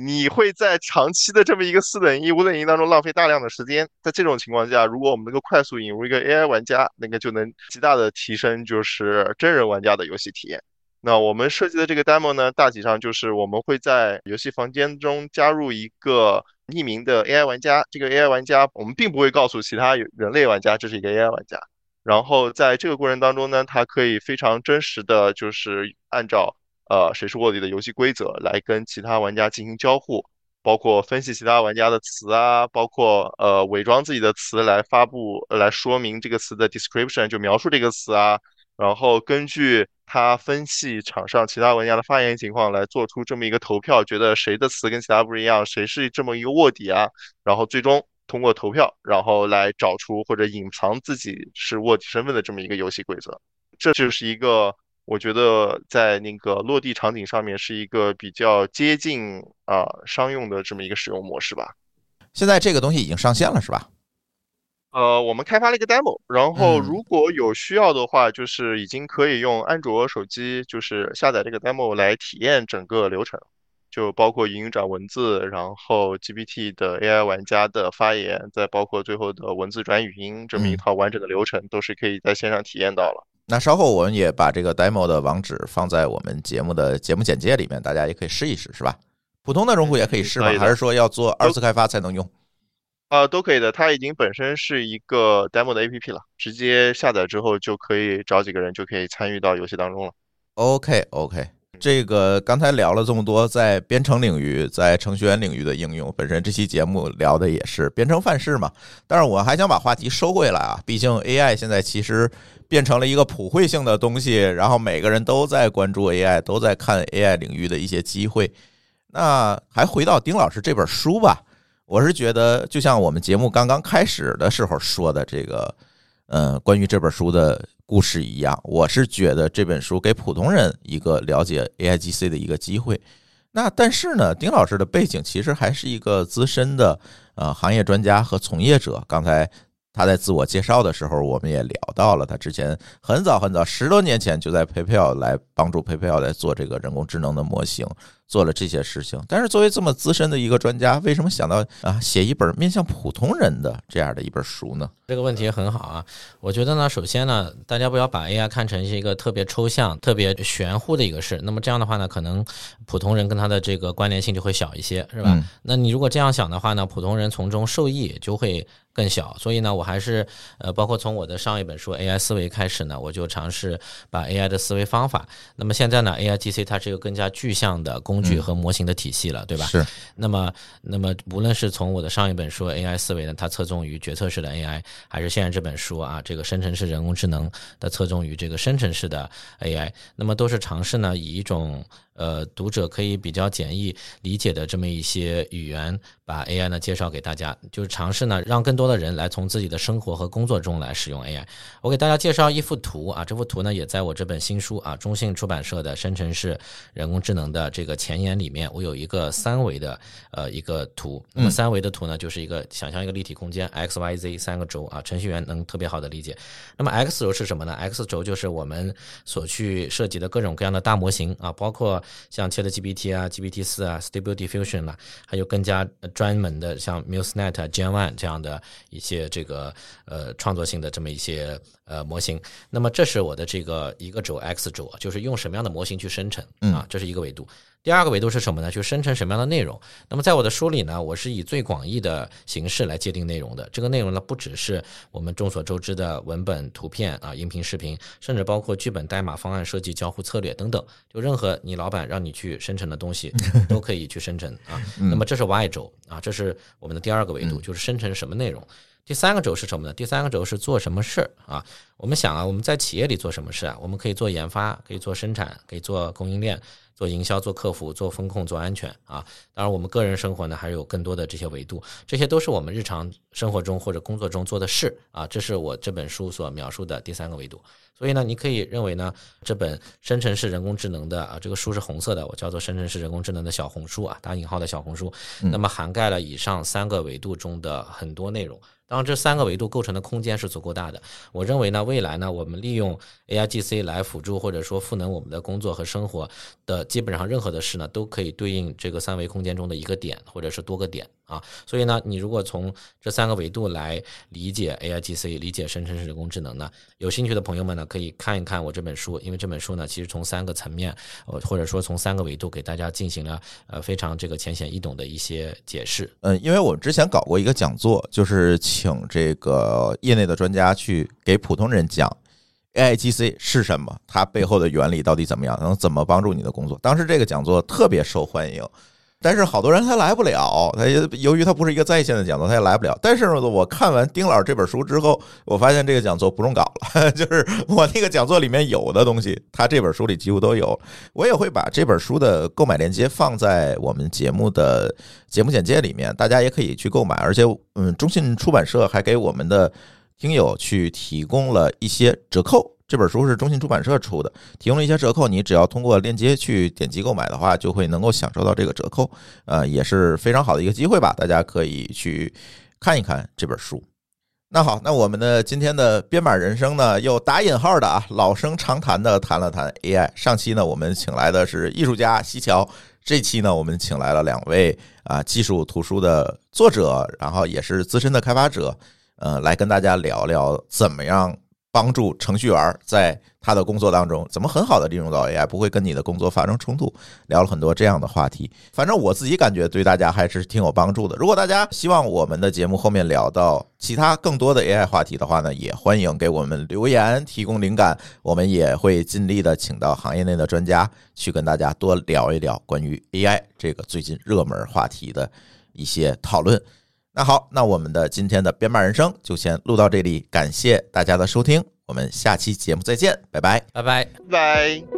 你会在长期的这么一个四等一、五等一当中浪费大量的时间。在这种情况下，如果我们能够快速引入一个 AI 玩家，那个就能极大的提升就是真人玩家的游戏体验。那我们设计的这个 demo 呢，大体上就是我们会在游戏房间中加入一个匿名的 AI 玩家，这个 AI 玩家我们并不会告诉其他人类玩家这是一个 AI 玩家。然后在这个过程当中呢，它可以非常真实的就是按照呃谁是卧底的游戏规则来跟其他玩家进行交互，包括分析其他玩家的词啊，包括呃伪装自己的词来发布、来说明这个词的 description，就描述这个词啊，然后根据他分析场上其他玩家的发言情况来做出这么一个投票，觉得谁的词跟其他不一样，谁是这么一个卧底啊，然后最终通过投票，然后来找出或者隐藏自己是卧底身份的这么一个游戏规则。这就是一个我觉得在那个落地场景上面是一个比较接近啊、商用的这么一个使用模式吧。现在这个东西已经上线了，是吧？呃，我们开发了一个 demo，然后嗯如果有需要的话，就是已经可以用安卓手机，就是下载这个 demo 来体验整个流程，就包括语音转文字，然后 GPT 的 AI 玩家的发言，再包括最后的文字转语音这么一嗯套完整的流程，都是可以在线上体验到了。那稍后我们也把这个 demo 的网址放在我们节目的节目简介里面，大家也可以试一试，是吧？普通的用户也可以试吗还是说要做二次开发才能用？啊、都可以的，它已经本身是一个 demo 的 APP 了，直接下载之后就可以找几个人就可以参与到游戏当中了。OK OK，这个刚才聊了这么多在编程领域、在程序员领域的应用，本身这期节目聊的也是编程范式嘛。但是我还想把话题收回来啊，毕竟 AI 现在其实变成了一个普惠性的东西，然后每个人都在关注 AI，都在看 AI 领域的一些机会。那还回到丁老师这本书吧，我是觉得就像我们节目刚刚开始的时候说的这个。呃，关于这本书的故事一样，我是觉得这本书给普通人一个了解 AIGC 的一个机会。那但是呢，丁老师的背景其实还是一个资深的呃行业专家和从业者。刚才他在自我介绍的时候，我们也聊到了，他之前很早很早十多年前就在 PayPal 来帮助 PayPal 来做这个人工智能的模型。做了这些事情，但是作为这么资深的一个专家，为什么想到啊写一本面向普通人的这样的一本书呢？这个问题很好啊，我觉得呢，首先呢，大家不要把 AI 看成是一个特别抽象、特别玄乎的一个事。那么这样的话呢，可能普通人跟他的这个关联性就会小一些，是吧？那你如果这样想的话呢，普通人从中受益就会更小。所以呢，我还是呃，包括从我的上一本书 AI 思维开始呢，我就尝试把 AI 的思维方法。那么现在呢，AI GC 它是一个更加具象的工具和模型的体系了，对吧？是。那么，那么无论是从我的上一本书 AI 思维呢，它侧重于决策式的 AI。还是现在这本书啊，这个生成式人工智能的侧重于这个生成式的 AI，那么都是尝试呢以一种。呃，读者可以比较简易理解的这么一些语言，把 AI 呢介绍给大家，就是尝试呢让更多的人来从自己的生活和工作中来使用 AI。我给大家介绍一幅图啊，这幅图呢也在我这本新书啊，中信出版社的生成式人工智能的这个前言里面，我有一个三维的呃一个图。那么三维的图呢，就是一个想象一个立体空间 x、y、z 三个轴啊，程序员能特别好的理解。那么 x 轴是什么呢？x 轴就是我们所去涉及的各种各样的大模型啊，包括像 ChatGPT 啊、GPT 四啊、Stable Diffusion 啦，还有更加专门的像 MuseNet、Gen One 这样的一些这个呃创作性的这么一些呃模型。那么这是我的这个一个轴 X 轴，就是用什么样的模型去生成啊？这是一个维度。第二个维度是什么呢？就生成什么样的内容。那么在我的书里呢，我是以最广义的形式来界定内容的。这个内容呢，不只是我们众所周知的文本、图片啊、音频、视频，甚至包括剧本、代码、方案设计、交互策略等等。就任何你老板让你去生成的东西，都可以去生成啊。那么这是 Y 轴啊，这是我们的第二个维度，就是生成什么内容。第三个轴是什么呢？第三个轴是做什么事儿啊？我们想啊，我们在企业里做什么事啊？我们可以做研发，可以做生产，可以做供应链。做营销、做客服、做风控、做安全啊！当然，我们个人生活呢，还是有更多的这些维度，这些都是我们日常生活中或者工作中做的事啊。这是我这本书所描述的第三个维度。所以呢，你可以认为呢，这本生成式人工智能的啊，这个书是红色的，我叫做生成式人工智能的小红书啊，打引号的小红书。那么涵盖了以上三个维度中的很多内容。当然这三个维度构成的空间是足够大的。我认为呢，未来呢，我们利用 AI GC 来辅助或者说赋能我们的工作和生活的基本上任何的事呢，都可以对应这个三维空间中的一个点或者是多个点啊。所以呢，你如果从这三个维度来理解 AI GC，理解生成式人工智能呢，有兴趣的朋友们呢，可以看一看我这本书，因为这本书呢，其实从三个层面，呃，或者说从三个维度给大家进行了呃非常这个浅显易懂的一些解释。嗯，因为我之前搞过一个讲座，就是。请这个业内的专家去给普通人讲 AIGC 是什么，它背后的原理到底怎么样，能怎么帮助你的工作。当时这个讲座特别受欢迎，但是好多人他来不了，他由于他不是一个在线的讲座，他也来不了。但是呢，我看完丁老师这本书之后，我发现这个讲座不用搞了，就是我那个讲座里面有的东西，他这本书里几乎都有。我也会把这本书的购买链接放在我们节目的。节目简介里面，大家也可以去购买，而且，嗯，中信出版社还给我们的听友去提供了一些折扣。这本书是中信出版社出的，提供了一些折扣，你只要通过链接去点击购买的话，就会能够享受到这个折扣，呃，也是非常好的一个机会吧。大家可以去看一看这本书。那好，那我们的今天的编码人生呢，又打引号的啊，老生常谈的谈了谈 AI。上期呢，我们请来的是艺术家西桥。这期呢，我们请来了两位啊技术图书的作者，然后也是资深的开发者，呃，来跟大家聊聊怎么样。帮助程序员在他的工作当中怎么很好的利用到 AI，不会跟你的工作发生冲突。聊了很多这样的话题，反正我自己感觉对大家还是挺有帮助的。如果大家希望我们的节目后面聊到其他更多的 AI 话题的话呢，也欢迎给我们留言提供灵感，我们也会尽力的请到行业内的专家去跟大家多聊一聊关于 AI 这个最近热门话题的一些讨论。那好，那我们的今天的编码人生就先录到这里，感谢大家的收听，我们下期节目再见，拜拜，拜拜，拜。